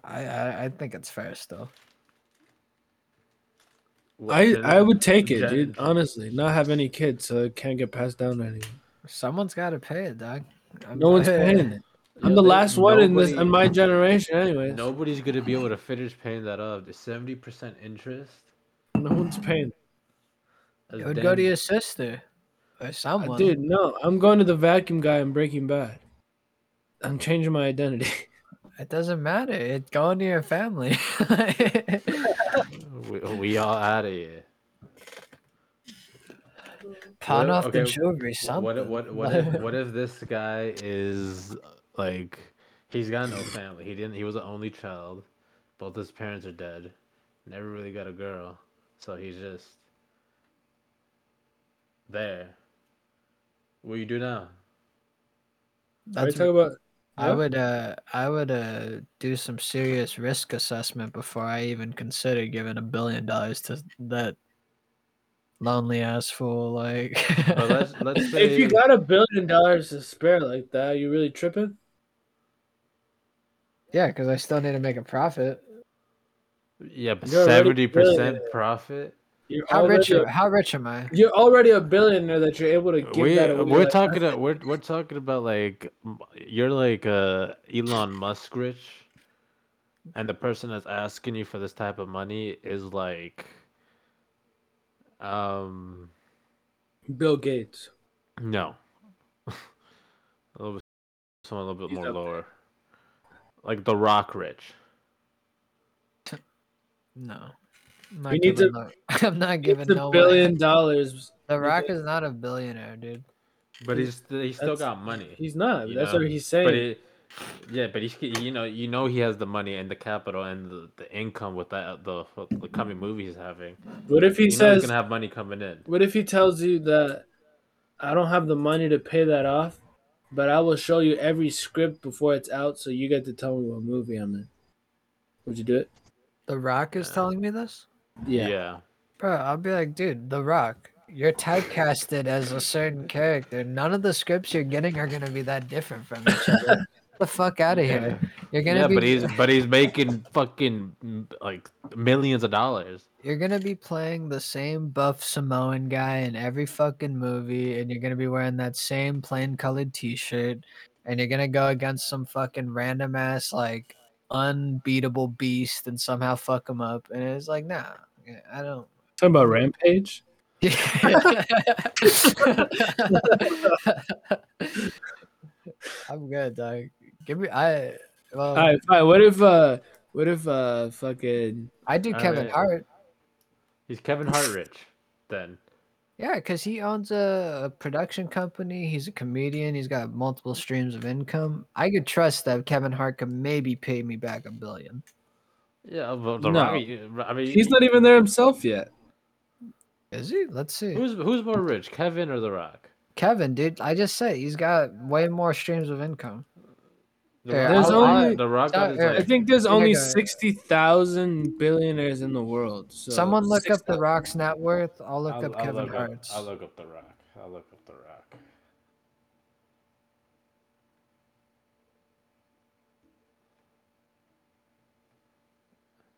I I, I think it's fair still. What, I I would take it, dude. Honestly, not have any kids, so it can't get passed down to anyone. Someone's got to pay it, dog. I'm No one's paying it. I'm Yeah, the they- last one in this in my generation, anyways. Nobody's gonna be able to finish paying that off. The seventy percent interest. No one's paying. That's It would go to your sister or Uh, someone. Dude, no, I'm going to the vacuum guy in Breaking Bad. I'm changing my identity. It doesn't matter. It's going to your family. We, we all out of here. Pawn What- off the jewelry, What something. if, what what if, what if this guy is like he's got no family. He didn't. He was the only child. Both his parents are dead. Never really got a girl, so he's just there. What do you do now? Are we That's talking about? I Yeah? would uh I would uh do some serious risk assessment before I even consider giving a billion dollars to that lonely ass fool like But let's let's say If you got a billion dollars to spare like that, you really tripping? Yeah, because I still need to make a profit. yeah, but You're already seventy percent billionaire. profit. You're How rich already am, how rich am I? You're already a billionaire that you're able to give We that away. we're like, talking that's- we're we're talking about like you're like uh Elon Musk rich, and the person that's asking you for this type of money is like, um, Bill Gates. no, a little bit, someone a little bit He's more up there. lower, like The Rock rich. No. I'm not We need giving to- no, I'm not giving It's a no way. billion dollars. The Rock is not a billionaire, dude. But he's st- he's still That's- got money. He's not. That's know? what he's saying. But it, yeah, but he's you know you know he has the money and the capital and the, the income with that the the coming movie he's having. what if he you says? he's gonna have money coming in. What if he tells you that I don't have the money to pay that off, but I will show you every script before it's out, so you get to tell me what movie I'm in. Would you do it? The Rock is Yeah. telling me this? Yeah. yeah. Bro, I'll be like, dude, The Rock, you're typecasted as a certain character. None of the scripts you're getting are gonna be that different from each other. Get the fuck out of here. You're gonna Yeah, be but he's but he's making fucking like millions of dollars. you're gonna be playing the same buff Samoan guy in every fucking movie, and you're gonna be wearing that same plain colored T-shirt, and you're gonna go against some fucking random ass like unbeatable beast and somehow fuck him up. And it's like, nah, yeah, I don't. Talking about Rampage. I'm good, dog. Give me I. Well, All right, fine. What if uh, what if uh, fucking I do Kevin Alright. Hart. He's Kevin Hart rich. Then Yeah, because he owns a, a production company. He's a comedian. He's got multiple streams of income. I could trust that Kevin Hart could maybe pay me back a billion. Yeah, but the No. Rock, I mean, he's not even there himself yet? Is he? Let's see. Who's who's more rich, Kevin or The Rock? Kevin, dude, I just said he's got way more streams of income. The Here, There's I'll- only- the Rock I'll- got his, here, I think there's Here you only go. sixty thousand billionaires in the world. So Someone look up the Rock's net worth. I'll look I'll, up I'll Kevin look up, Hart's. I'll look up The Rock. I'll look up The Rock.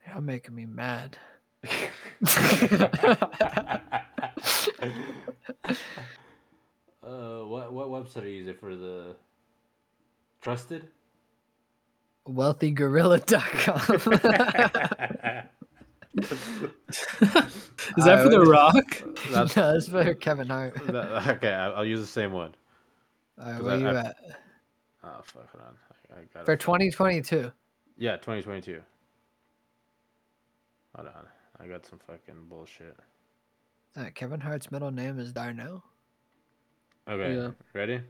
You're making me mad. uh, what what website are you using for the trusted? WealthyGorilla.com. Is that for The Rock? no, that's for Kevin Hart. That- okay, I'll, I'll use the same one. Alright, 'Cause where I- you I- at? Oh fuck, hold on. I, I got For 2022. Yeah, 2022. Hold on, I got some fucking bullshit. Uh, Kevin Hart's middle name is Darnell. Okay, Yeah. ready?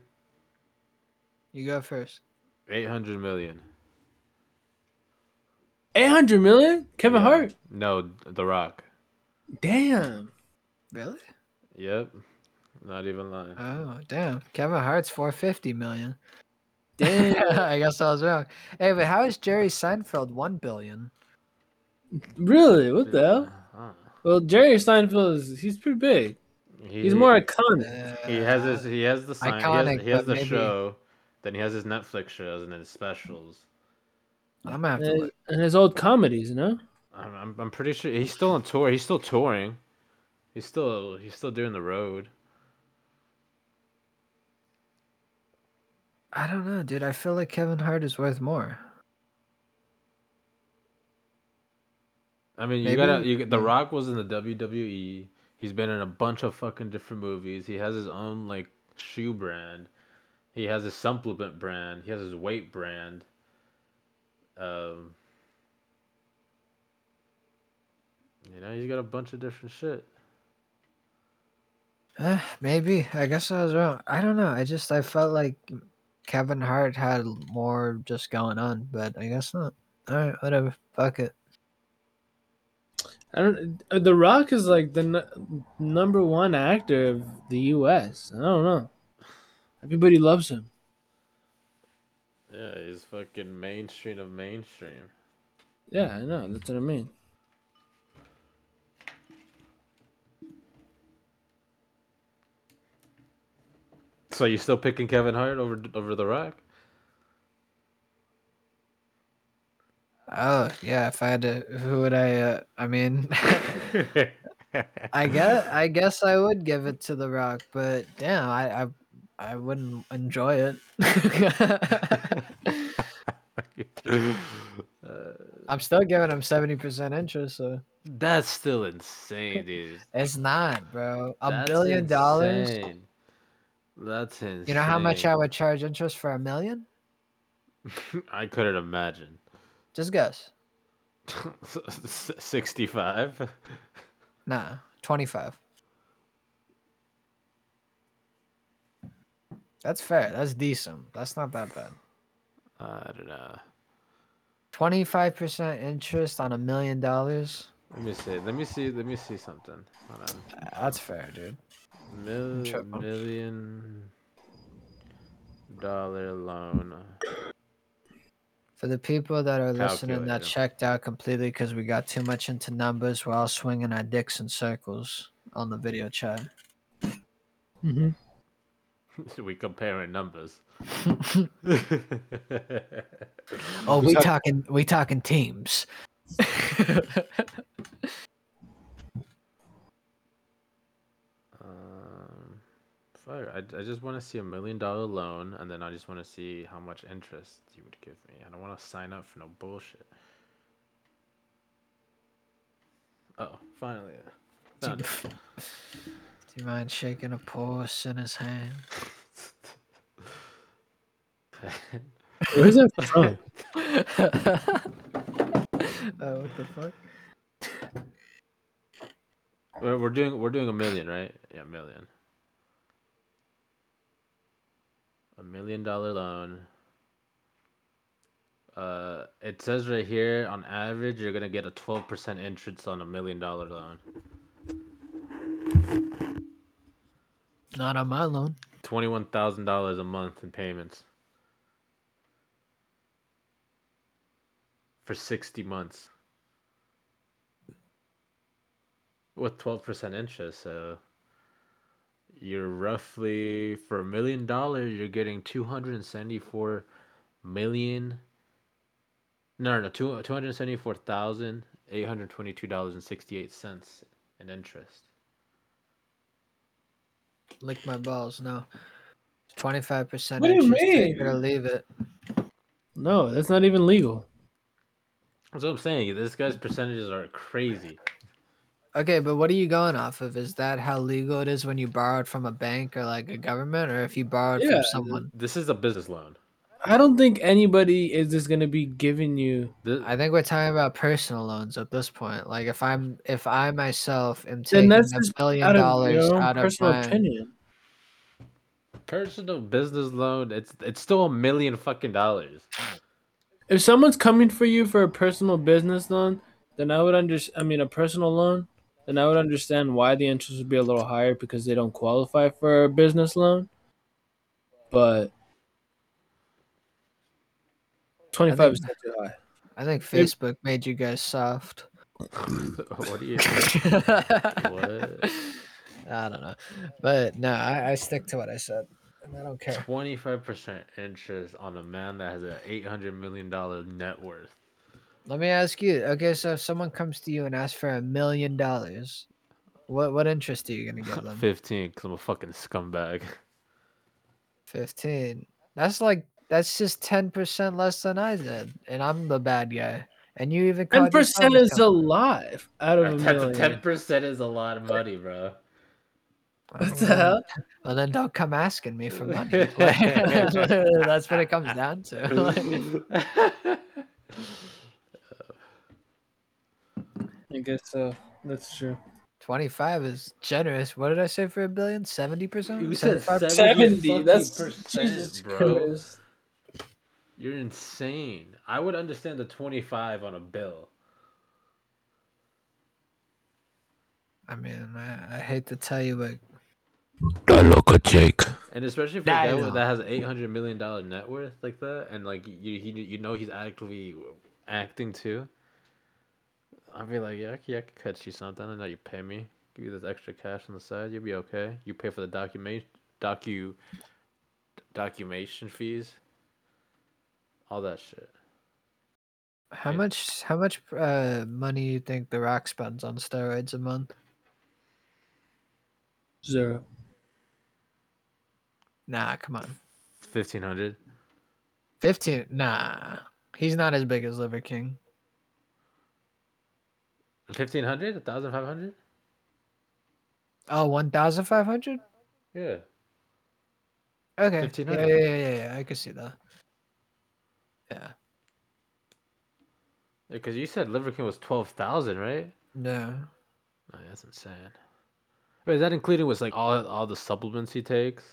You go first. 800 million. 800 million? Kevin Yeah. Hart? No, The Rock. Damn. Really? Yep. Not even lying. Oh, damn. Kevin Hart's 450 million. Damn. I guess I was wrong. Hey, but how is Jerry Seinfeld 1 billion? Really? What the hell? Uh-huh. Well, Jerry Seinfeld is he's pretty big. He's more iconic. He has his. He has the sign. Iconic, he has, he has the maybe- show. Then he has his Netflix shows and then his specials. I'm gonna have to And, look. and his old comedies, you know? I'm, I'm. I'm pretty sure he's still on tour. He's still touring. He's still. He's still doing the road. I don't know, dude. I feel like Kevin Hart is worth more. I mean, you gotta. You, The. Rock was in the WWE. He's been in a bunch of fucking different movies. He has his own like shoe brand. He has his supplement brand. He has his weight brand. Um. You know, he's got a bunch of different shit. Eh, maybe. I guess I was wrong. I don't know. I just I felt like Kevin Hart had more just going on, but I guess not. All right, whatever. Fuck it. I don't. The Rock is like the n- number one actor of the U.S. I don't know. Everybody loves him. Yeah, he's fucking mainstream of mainstream. Yeah, I know. That's what I mean. So you still picking Kevin Hart over over The Rock? Oh yeah, if I had to, who would I? Uh, I mean, I guess I guess I would give it to The Rock, but damn, I I, I wouldn't enjoy it. I'm still giving him seventy percent interest, so That's still insane, dude. it's not, bro. A billion dollars. That's insane. You know how much I would charge interest for a million? I couldn't imagine. Just guess. Sixty-five. Nah, twenty five. That's fair. That's decent. That's not that bad. I don't know. Twenty five percent interest on a million dollars. Let me see. Let me see. Let me see something. Hold on. That's fair, dude. Mil- million dollar loan. For the people that are listening that Calculator. checked out completely because we got too much into numbers, we're all swinging our dicks in circles on the video chat. Mm-hmm. we comparing numbers. Oh, we talking we talking teams. Fuck, I, I just want to see a million dollar loan, and then I just want to see how much interest you would give me. I don't want to sign up for no bullshit. Oh, finally. Do you mind shaking a pulse in his hand? Where's that from? oh, what the fuck? We're, we're doing we're doing a million, right? Yeah, million. A million dollar loan. Uh, it says right here, on average, you're gonna get a twelve percent interest on a million dollar loan. Not on my loan. Twenty-one thousand dollars a month in payments for sixty months with twelve percent interest. So you're roughly for a million dollars, you're getting two hundred and seventy-four million No, no, no two two hundred seventy four thousand eight hundred twenty two dollars and sixty eight cents in interest. Lick my balls. No. Twenty five percent What do you interest. Take mean? it or leave it. No, that's not even legal. That's what I'm saying. This guy's percentages are crazy. Okay, but what are you going off of? Is that how legal it is when you borrow it from a bank or like a government, or if you borrow it Yeah, from someone? This is a business loan. I don't think anybody is just gonna be giving you. This, I think we're talking about personal loans at this point. Like if I'm if I myself am Then taking that's a just billion out of dollars your own out of personal my opinion. personal business loan, it's it's still a million fucking dollars. If someone's coming for you for a personal business loan, then I would understand. I mean, a personal loan, then I would understand why the interest would be a little higher because they don't qualify for a business loan. But twenty five percent too high. I think If- Facebook made you guys soft. what do you? what? I don't know, but no, I, I stick to what I said, and I don't care. Twenty five percent interest on a man that has an eight hundred million dollar net worth. Let me ask you. Okay, so if someone comes to you and asks for a million dollars, what what interest are you gonna give them? Fifteen, because I'm a fucking scumbag. Fifteen. That's like that's just ten percent less than I did, and I'm the bad guy. And you even ten percent is scum- a lot out of a Ten million. percent is a lot of money, bro. What the hell? Well, then don't come asking me for money. that's what it comes down to. Like, I guess so. That's true. Twenty-five is generous. What did I say for a billion? Seventy percent. You said 75%? 70, that's percent, Jesus bro. You're insane. I would understand the twenty five on a bill. I mean, I, I hate to tell you, but Jake. And especially for a guy I with- know. that has an eight hundred million dollar net worth like that, and like you, he, you know he's actively acting too. I'd be like, yeah, okay, I could cut you something, I know you pay me, give you this extra cash on the side, you'll be okay. You pay for the document, docu, documentation fees, all that shit. how Yeah. much? How much uh, money you think The Rock spends on steroids a month? Zero. Nah, come on. Fifteen hundred. Fifteen? Nah, he's not as big as Liver King. Fifteen hundred? A thousand five hundred? Oh, one thousand five hundred. Yeah. Okay. Yeah, 1500. yeah, yeah, yeah, yeah. I can see that. Yeah. Because you said Liver King was twelve thousand, right? No. Oh, that's insane. Wait, is that including with like all all the supplements he takes?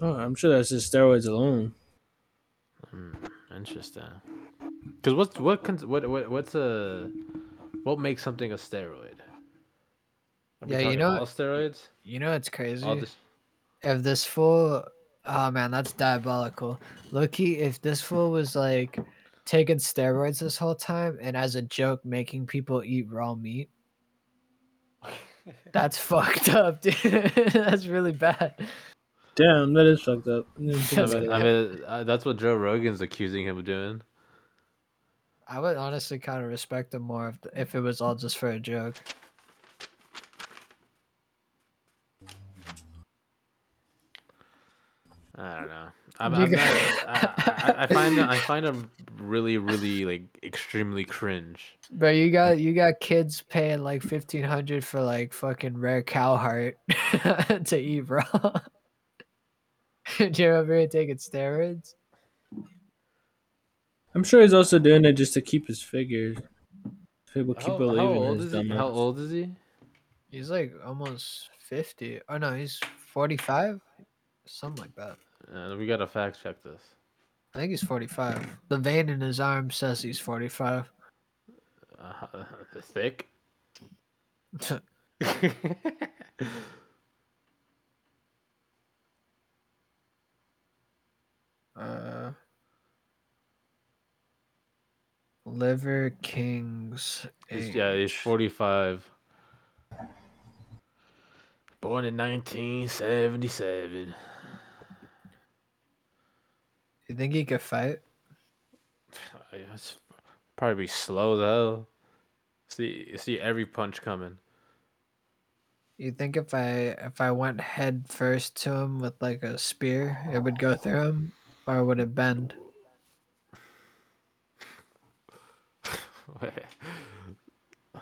Oh, I'm sure that's just steroids alone. Hmm, interesting. Because what's what what what what's a what makes something a steroid? Are Yeah, you know all steroids. You know it's crazy? This. if this fool oh man that's diabolical loki if this fool was like taking steroids this whole time and as a joke making people eat raw meat that's fucked up dude that's really bad Damn, that is fucked up. I didn't think I about mean. I mean uh, that's what Joe Rogan's accusing him of doing. I would honestly kind of respect him more if, if it was all just for a joke I don't know. I'm, I'm not, I, I, I find I find him really really like extremely cringe. but you got you got kids paying like 1500 for like fucking rare cow heart to eat bro. do you remember him taking steroids I'm sure he's also doing it just to keep his figures. People keep How, believing how old his is he? How old is he? He's like almost 50. Oh no, he's 45. Something like that. Uh, we gotta fact check this. I think he's 45. The vein in his arm says he's 45. Uh, thick. uh Liver Kings. He's, yeah, he's 45. Born in 1977. You think he could fight? it's probably be slow hell. See, see every punch coming. You think if I if I went head first to him with like a spear, it would go through him, or would it bend?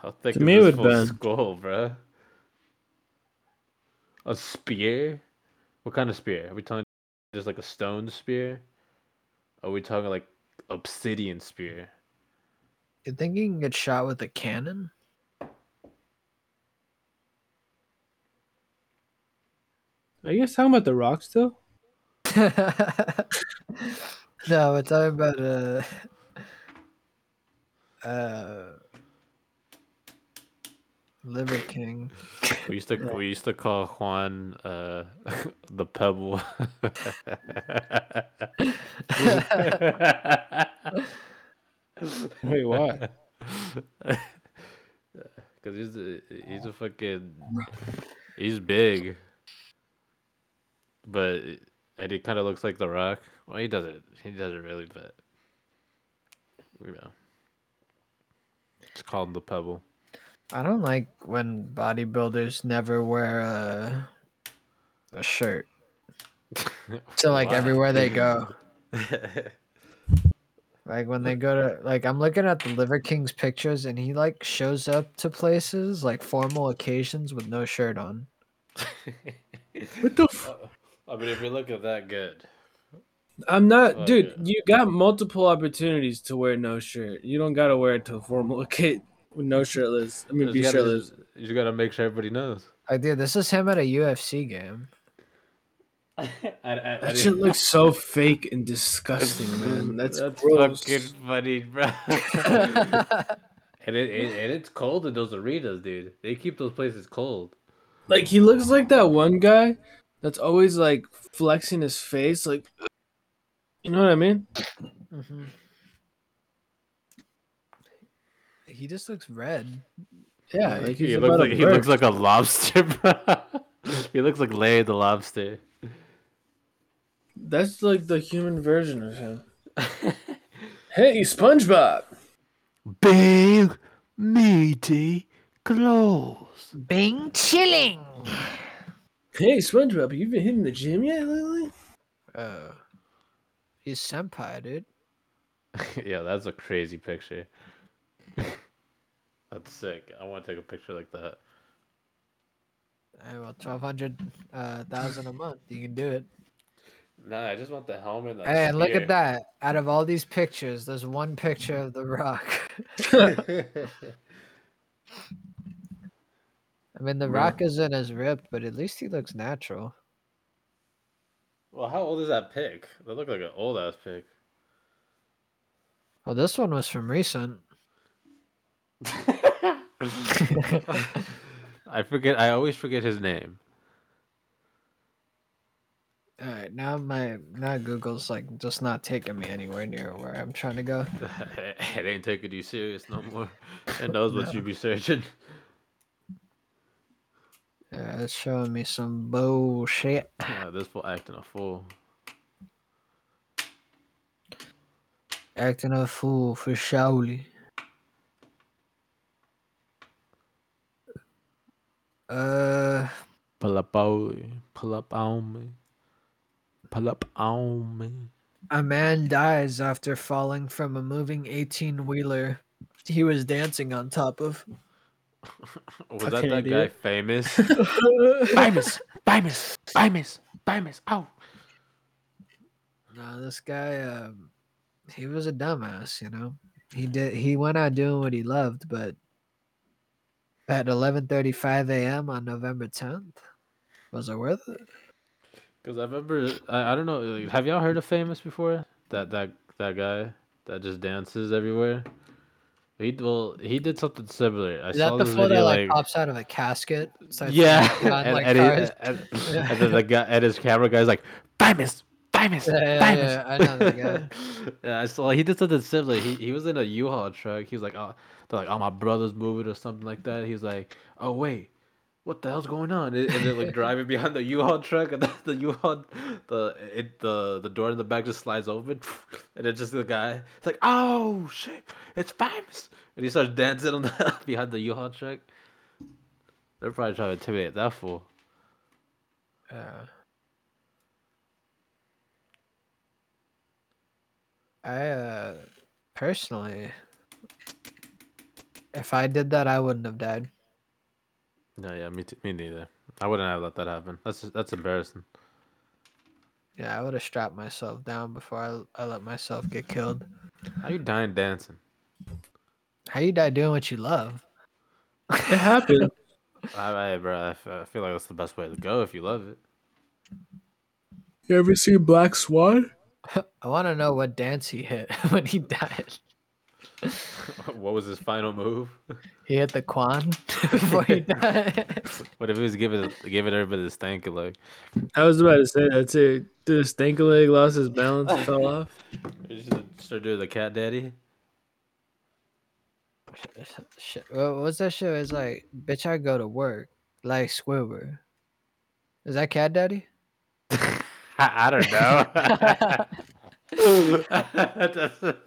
How thick To is me, it this would full skull, bruh? A spear? What kind of spear? Are we talking just like a stone spear? Are we talking like obsidian spear? You think you can get shot with a cannon? Are you guys talking about the rock still? no, we're talking about uh, uh, Liver King. We used to we used to call Juan uh the pebble. Wait, why? Because he's a, he's a fucking he's big, but and he kind of looks like the Rock. Well, he doesn't. He doesn't really, but you know, it's called the pebble. I don't like when bodybuilders never wear a a shirt. So like Why? everywhere they go, like when they go to like I'm looking at the Liver King's pictures and he like shows up to places like formal occasions with no shirt on. What the? F- I mean, if you look at that good, I'm not, Fuck dude. it. You got multiple opportunities to wear no shirt. You don't gotta wear it to a formal occasion with no shirtless. I mean, you be gotta, shirtless. you just gotta make sure everybody knows. Like dude, this is him at a UFC game. That shit looks so fake and disgusting, man. That's, That's gross. fucking funny, bro. and it, it and it's cold in those arenas, dude. They keep those places cold. Like he looks like that one guy that's always like flexing his face, like you know what I mean? Mhm. He just looks red. Yeah, like he's he looks like he looks like a lobster, he looks like Larry the Lobster. That's like the human version of him. hey, SpongeBob. Big, meaty clothes. Bing chilling. Hey, SpongeBob, you been hitting the gym yet lately? Uh, he's senpai, dude. yeah, that's a crazy picture. that's sick. I want to take a picture like that. Hey, well, twelve hundred uh, thousand a month. You can do it. Nah, I just want the helmet. Hey, and look at that. Out of all these pictures, there's one picture of the Rock. I mean, the Rock isn't as ripped, but at least he looks natural. Well, how old is that pic? That look like an old ass pic. Well, this one was from recent. I forget. I always forget his name. All right, now my now Google's like just not taking me anywhere near where I'm trying to go. it ain't taking you serious no more. It knows what you be searching. Yeah, it's showing me some bullshit. Yeah, this fool acting a fool. Acting a fool for Shaoli. Uh, Pull up on pull up on me. Pull up on me. a man dies after falling from a moving 18 wheeler he was dancing on top of. Was that Fucking that guy famous? famous? famous, Bimus, Bimus, Bimus. Ow. No, this guy, um, he was a dumbass, you know. He did. He went out doing what he loved, but at 11:35 a.m. on November 10th, was it worth it? Because I remember, I, I don't know. like, Have y'all heard of Famous before? That that that guy that just dances everywhere. He well, he did something similar. I Is saw that the fool video that like, like pops out of a casket? starts yeah, and, like, and, he- and, and then the guy and his camera guy's like Bimus, Bimus, Yeah, yeah, Bimus. yeah, I know that guy. yeah, I saw he did something similar. He he was in a U-Haul truck. He was like, oh, they're like, oh, my brother's moving or something like that. He was like, oh wait, what the hell's going on? And they're like driving behind the U-Haul truck, and the, the U-Haul, the it the the door in the back just slides open, and it's just the guy. It's like, oh shit, it's famous, and he starts dancing on the behind the U-Haul truck. They're probably trying to intimidate that fool. Uh, I uh, personally, if I did that, I wouldn't have died. No, yeah, me too, me neither. I wouldn't have let that happen. That's that's embarrassing. Yeah, I would have strapped myself down before I, I let myself get killed. How you dying dancing? How you die doing what you love? It happened. I, I, bro, I feel like that's the best way to go if you love it. You ever seen Black Swan? I want to know what dance he hit when he died. what was his final move? He hit the quan before he died. What if he was giving giving everybody the stanky leg? I was about to say that too. Did The stank leg lost his balance, and fell off. You should start doing the cat daddy. Shit, what, what's that shit? It's like, bitch, I go to work like Squidward. Is that Cat Daddy? I, I don't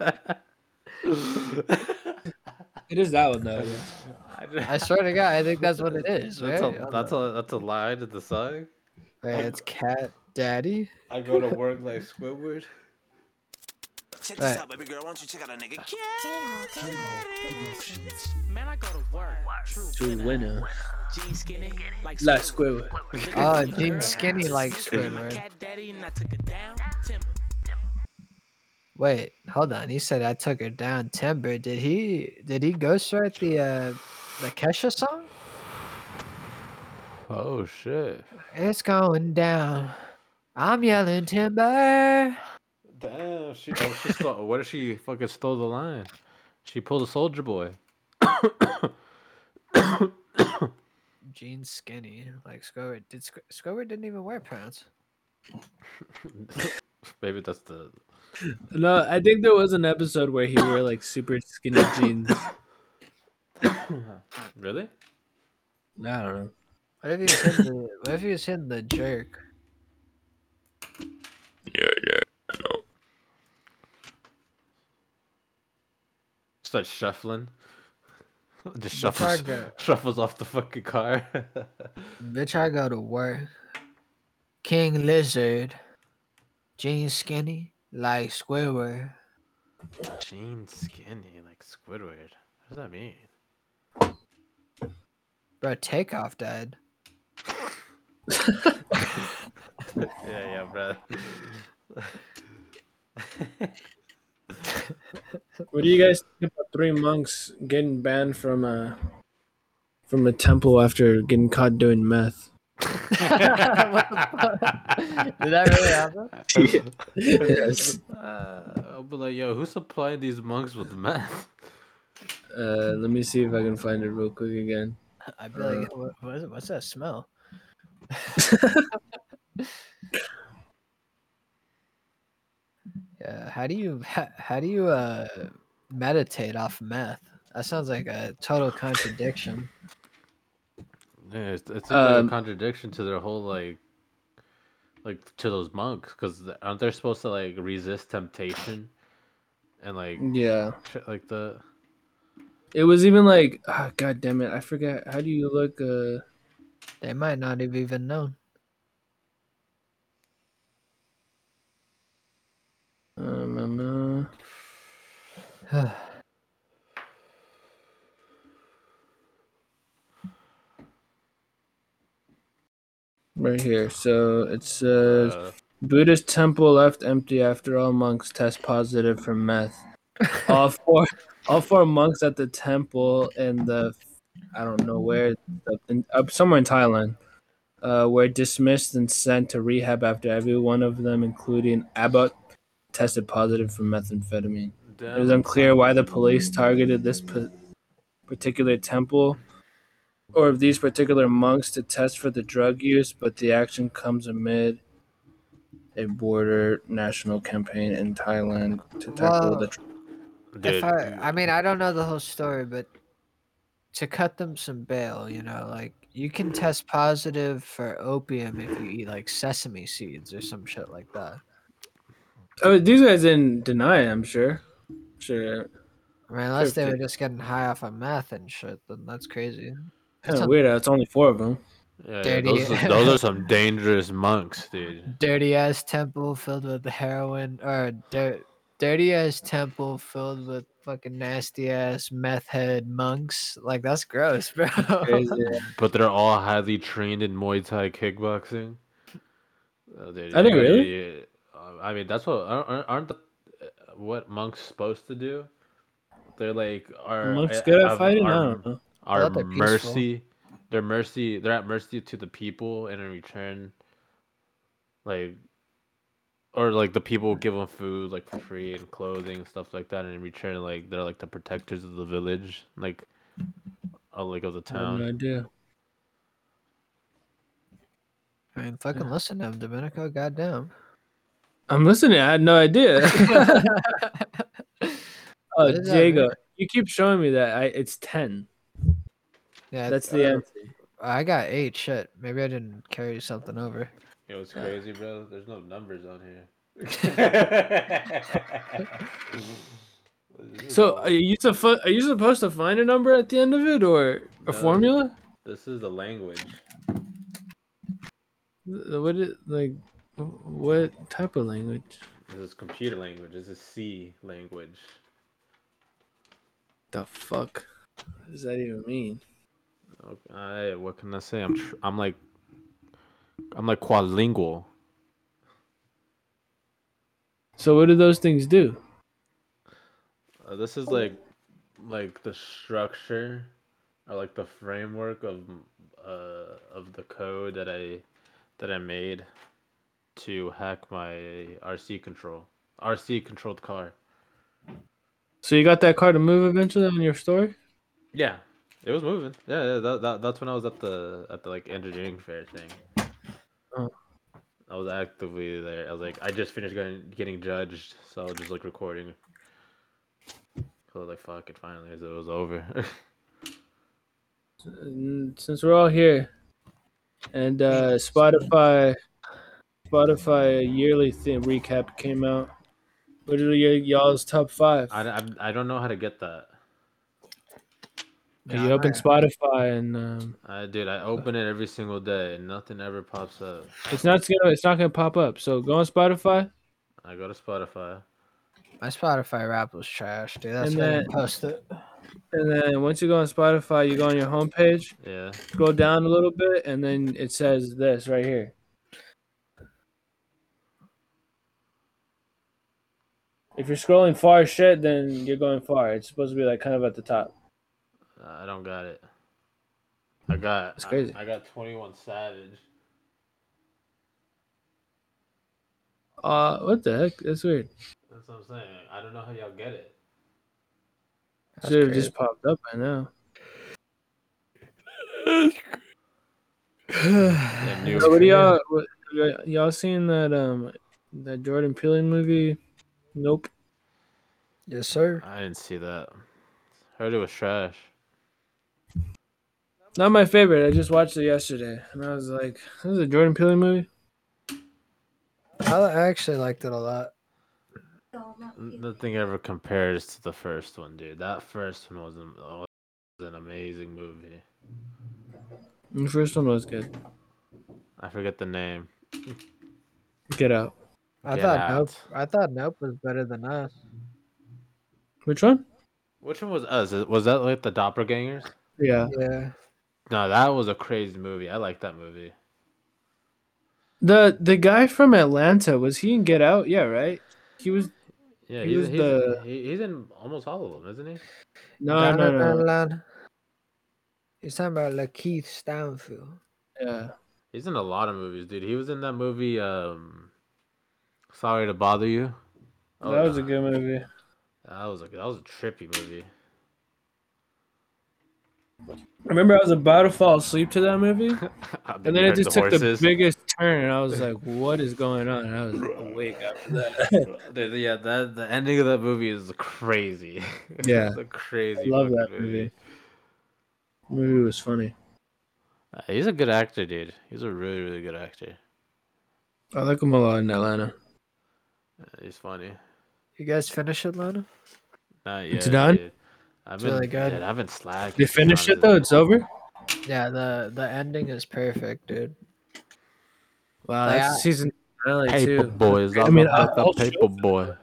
know. It is that one though. I swear to God, I think that's what it is. That's right? a that's a that's a line in the song. Wait, it's Cat Daddy. I go to work like Squidward. Check Right. this out, baby girl. Why don't you check out a nigga? Cat. Man, I go to work. True. To winner. Jean skinny. Like Like Squidward. Oh, Gene Skinny like Squidward. Cat daddy and I took it down. Timber. Wait, hold on. He said I took her down timber. Did he? Did he ghostwrite the uh, the Kesha song? Oh shit! It's going down. I'm yelling timber. Damn, she oh she stole. What if she fucking stole the line? She pulled a soldier boy. Gene Skinny like Squidward. Did Squidward didn't even wear pants? Maybe that's the. No, I think there was an episode where he wore like super skinny jeans. Really? I don't know. What if he was hitting the, what if he was hitting the jerk? Yeah, yeah, I know. Start shuffling. Just shuffles, go- shuffles off the fucking car. Bitch, I go to work. King Lizard. Jeans Skinny like Squidward. Gene skinny like Squidward. What does that mean? Bro, Takeoff died. yeah, yeah, bro. What do you guys think about three monks getting banned from a from a temple after getting caught doing meth? Did that really happen? yes. Uh, I'll be like, yo, who's supplying these monks with meth? Uh, let me see if I can find it real quick again. I'd be like, what, what is it? what's that smell? yeah, how do you how, how do you uh meditate off meth? That sounds like a total contradiction. Yeah, it's, it's like Um, a contradiction to their whole like, like to those monks, because aren't they supposed to like resist temptation, and like Yeah. shit like the. It was even like, ah, god damn it, I forget. How do you look? Uh, They might not have even known. um, um, uh, right here. So it says Uh, Buddhist temple left empty after all monks test positive for meth. all four, all four monks at the temple in the, I don't know where, in, uh, somewhere in Thailand, uh, were dismissed and sent to rehab after every one of them, including abbot, tested positive for methamphetamine. It was unclear why the police targeted this pa- particular temple or of these particular monks to test for the drug use, but the action comes amid a border national campaign in Thailand to tackle Well, the. Tr- Dude, if I, I mean, I don't know the whole story, but to cut them some bail, you know, like You can test positive for opium if you eat like sesame seeds or some shit like that. Oh, these guys didn't deny it. I'm sure. Sure. I mean, unless they were just getting high off of meth and shit, then that's crazy. Kind That's of weird. how It's only four of them. Yeah, yeah, Dirty. those, are- those are some dangerous monks, dude. dirty ass temple filled with heroin or dirt, dirty ass temple filled with fucking nasty ass meth head monks. Like that's gross, bro. Crazy. But they're all highly trained in Muay Thai kickboxing. Uh, dude, Are they you- really? you- uh, I mean, that's what aren't- aren't aren't the, uh, what monks supposed to do? They're like are Monks good at have- fighting? I don't know. Are thought peaceful. mercy? They're mercy. They're at mercy to the people, and in return, like, or like the people give them food like for free and clothing and stuff like that, and in return, like they're like the protectors of the village, like, uh, like of the town. I have no idea. I mean, fucking listen to him, Domenico. Goddamn. I'm listening. I had no idea. oh, What is that, Diego, you keep showing me that. I it's ten. Yeah, That's the uh, answer. I got eight. Shit, maybe I didn't carry something over. It was crazy, bro. There's no numbers on here. So are you supposed are you supposed to find a number at the end of it or a No. formula? this is the language. Th- What is like? What type of language? This is computer language. This is C language. The fuck What does that even mean? Okay, I, what can I say? I'm tr- I'm like I'm like quadlingual. So what do those things do? Uh, this is like like the structure or like the framework of uh of the code that I that I made to hack my RC control. RC controlled car. So you got that car to move eventually on your story? Yeah, it was moving. Yeah, yeah that, that that's when I was at the at the like engineering fair thing. Oh. I was actively there. I was like, I just finished getting getting judged, so I was just like recording. So I was like, fuck it, finally, it was over. Since we're all here, and uh, Spotify, Spotify yearly thing recap came out. What are y- y'all's top five? I, I, I don't know how to get that. You open Spotify and um, I dude, I open it every single day and nothing ever pops up. it's not gonna it's not gonna pop up. So go on Spotify. I go to Spotify. My Spotify rap was trash, dude. That's And why I then- didn't post it. And then once you go on Spotify, you go on your homepage, Yeah. scroll down a little bit, and then it says this right here. If you're scrolling far as shit, then you're going far. It's supposed to be like kind of at the top. I don't got it. I got That's crazy. I, I got 21 Savage. Uh, what the heck? That's weird. That's what I'm saying. I don't know how y'all get it. That's Should have just popped up by now. That So what do y'all what, y'all seen that um that Jordan Peele movie? Nope. Yes, sir. I didn't see that. Heard it was trash. Not my favorite. I just watched it yesterday, and I was like, "This is a Jordan Peele movie." I actually liked it a lot. Nothing ever compares to the first one, dude. That first one was an, oh, was an amazing movie. The first one was good. I forget the name. Get out. I Get thought out. Nope. I thought Nope was better than us. Which one? Which one was us? Was that like the Doppelgangers? Yeah. Yeah. No, that was a crazy movie. I like that movie. The the guy from Atlanta was he in Get Out? Yeah, right. He was. Yeah, He he's, was he's, the- he's in almost all of them, isn't he? No, no, no. no. He's talking about LaKeith Stanfield. Yeah. He's in a lot of movies, dude. He was in that movie. Um, Sorry to bother you. Oh, that was a good movie. That was a that was a trippy movie. I remember I was about to fall asleep to that movie, And and then it just took the biggest turn, and I was like, "What is going on?" And I was awake after that. The- the- yeah, that the ending of that movie is crazy. Yeah. it's a crazy. I love fucking that movie. The movie was funny. Uh, He's a good actor, dude. He's a really, really good actor. I like him a lot in Atlanta. Uh, He's funny. You guys finish Atlanta? Not yet. It's done? dude. I've It's been, really good. dude, I've been slacking. They to finished it though. It's over. Yeah, the the ending is perfect, dude. Wow, Like, that's I- season finale Paper too. boys. I all mean, about I- the I'll paper boy.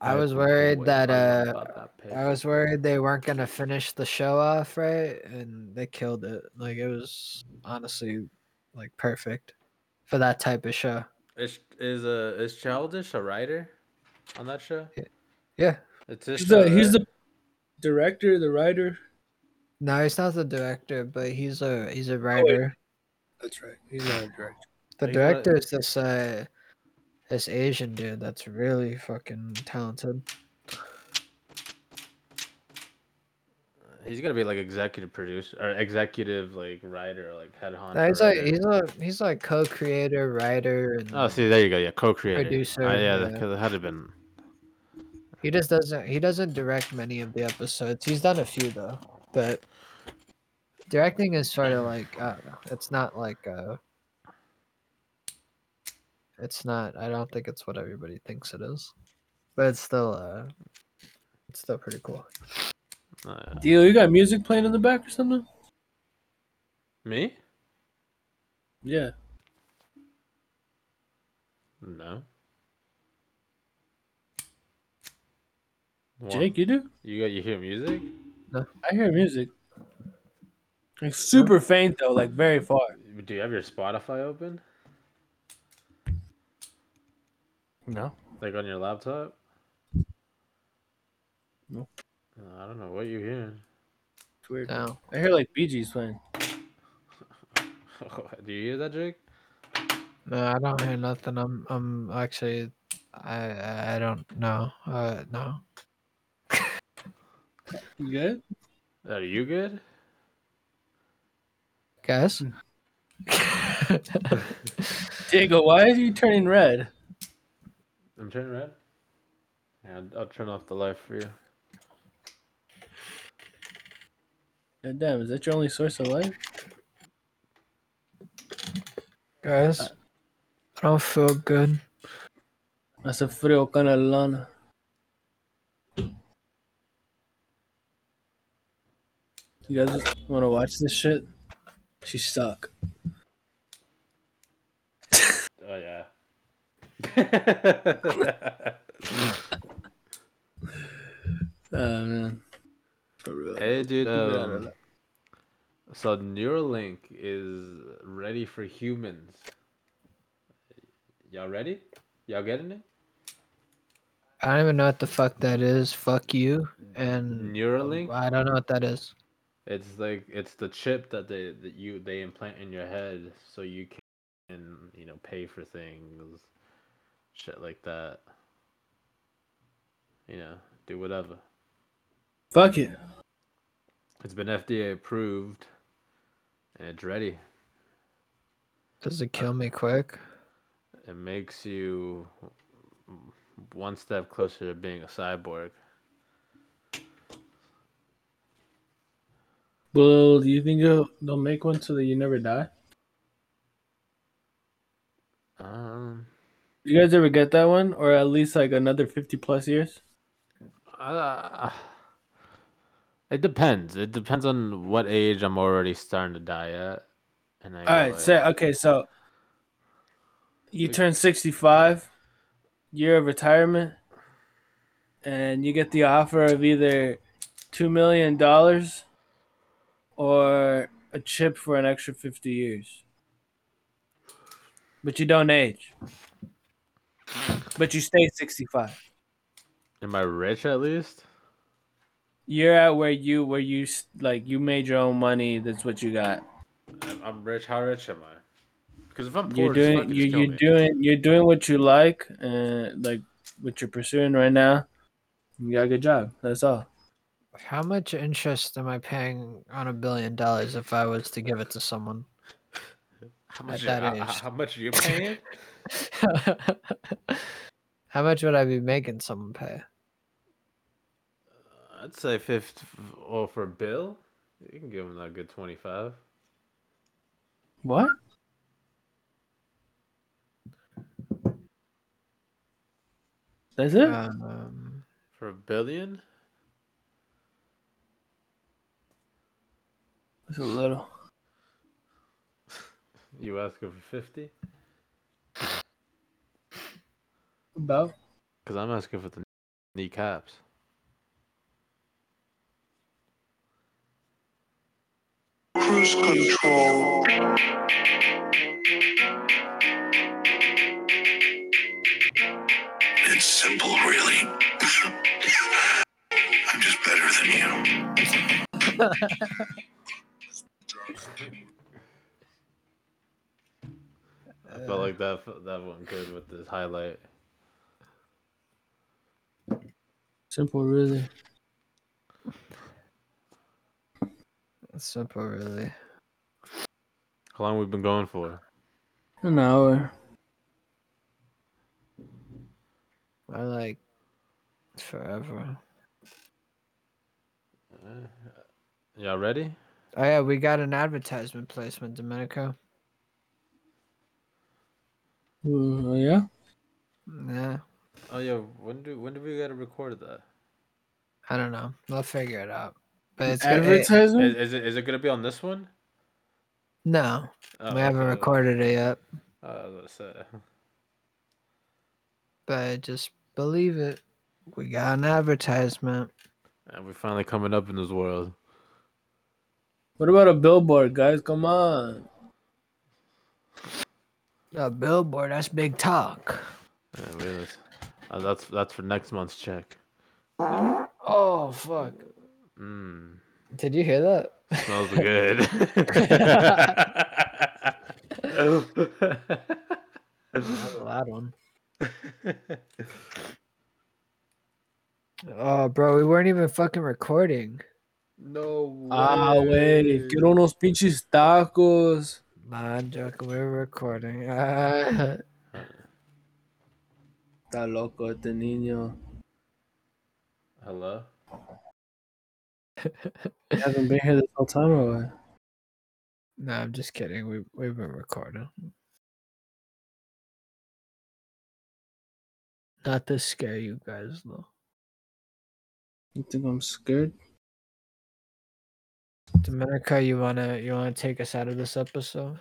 I was worried that uh I was worried they weren't gonna finish the show off right, and they killed it. Like it was honestly like perfect for that type of show. Is is uh is Childish a writer on that show? Yeah. It's his He's show, the he's the director, the writer. No, he's not the director, but he's a he's a writer. That's right. He's not a director. The He's not- director is this uh this Asian dude that's really fucking talented. He's gonna be like executive producer or executive like writer, like head honcho. No, he's like he's a he's like co-creator, writer, and Oh, see, there you go. Yeah, co-creator. Producer, Uh, yeah, yeah. because it had to been. He just doesn't he doesn't direct many of the episodes. He's done a few though, but directing is sort of like I don't know. It's not like uh it's not I don't think it's what everybody thinks it is. But it's still uh it's still pretty cool. Uh, Deal, you got music playing in the back or something? me? Yeah. No. What? Jake, you do? You got you hear music? No. I hear music. Like super faint though, like very far. Do you have your Spotify open? No. Like on your laptop? No. Uh, I don't know what you hearing. It's weird. No. I hear like Bee Gees playing. Do you hear that, Jake? No, I don't hear nothing. I'm I'm actually I I don't know. Uh no. You good? Are you good? Guys? Diego, why are you turning red? I'm turning red. Yeah, I'll, I'll turn off the light for you. God damn, is that your only source of light? Guys? I don't feel good. Hace frío con el lana. You guys want to watch this shit? She stuck. Oh yeah. Oh man. For real. hey, dude. Keep it out of Um, so Neuralink is ready for humans. Y'all ready? Y'all getting it? I don't even know what the fuck that is. Fuck you. And Neuralink. I don't know what that is. It's like it's the chip that they that you they implant in your head so you can you know pay for things, shit like that. You know, do whatever. Fuck it. It's been FDA approved, and it's ready. Does it uh, kill me quick? It makes you one step closer to being a cyborg. Well, do you think they'll, they'll make one so that you never die? Um, You guys ever get that one, or at least like another fifty plus years? uh, it depends. It depends on what age I'm already starting to die at. And I All go, like- say okay. So you turn sixty-five, year of retirement, and you get the offer of either two million dollars or a chip for an extra fifty years. But you don't age. But you stay sixty-five. Am I rich at least? You're at where you where you s- like you made your own money. That's what you got. I'm, I'm rich. How rich am I? Because if I'm poor, you're doing you, you're me. doing you're doing what you like and like what you're pursuing right now. You got a good job. That's all. How much interest am I paying on a billion dollars if I was to give it to someone? How at much? that how, age? how- how much are you paying? How much would I be making someone pay? I'd say fifty. Or for a Bill, you can give him that good twenty-five. What? That's it? Um, For a billion? That's a little. You asking for 50? About? Because I'm asking for the kneecaps. Cruise control. It's simple, really. I'm just better than you. I felt like that that one good with this highlight. Simple, really. simple, really. How long we've been going for? An hour. I like forever. Uh, Y'all ready? Oh yeah, we got an advertisement placement, Domenico. Uh, yeah? Yeah, Oh yeah, when do when do we gotta record that? I don't know. I'll figure it out. But it's Advertisement? Is, is it is it gonna be on this one? No, Oh, we haven't okay. recorded it yet. Uh, I was gonna say. But just believe it. We got an advertisement. And we're finally coming up in this world. What about a billboard, guys? Come on. A billboard, that's big talk. Yeah, really. Uh, that's that's for next month's check. Oh fuck. Mmm. Did you hear that? Smells good. That's a loud one. Oh, bro, we weren't even fucking recording. No Way. Ah, güey. Quiero unos pinches tacos. Nah, I'm. we're recording. Ah. Está loco este niño. Hello. You haven't been here this whole time or what? no, I'm just kidding. We we've been recording. Not to scare you guys though. You think I'm scared? Domenico, you wanna you wanna take us out of this episode?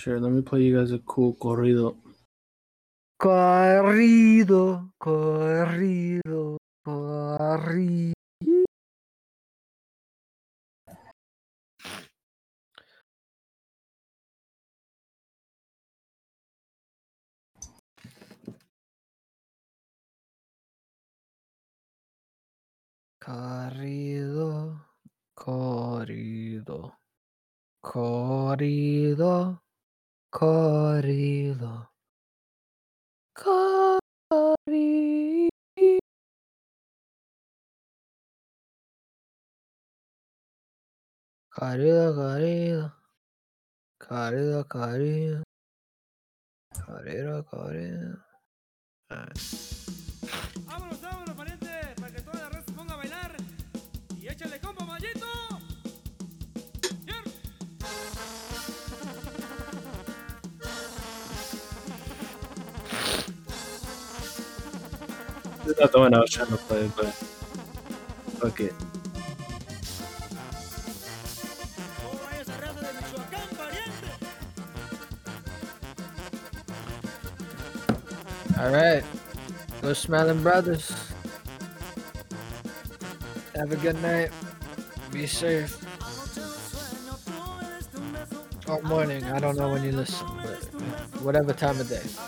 Sure, let me play you guys a cool corrido. Corrido, corrido, corrido. Corrido, corrido, corrido, corrido, corrido. Corrido, corrido, corrido, corrido, corrido, corrido. Alright. Vámonos, This is not the one I was trying to play, but fuck it. All right. Good Smelling Brothers. Have a good night. Be safe. Or morning. I don't know when you listen, but whatever time of day.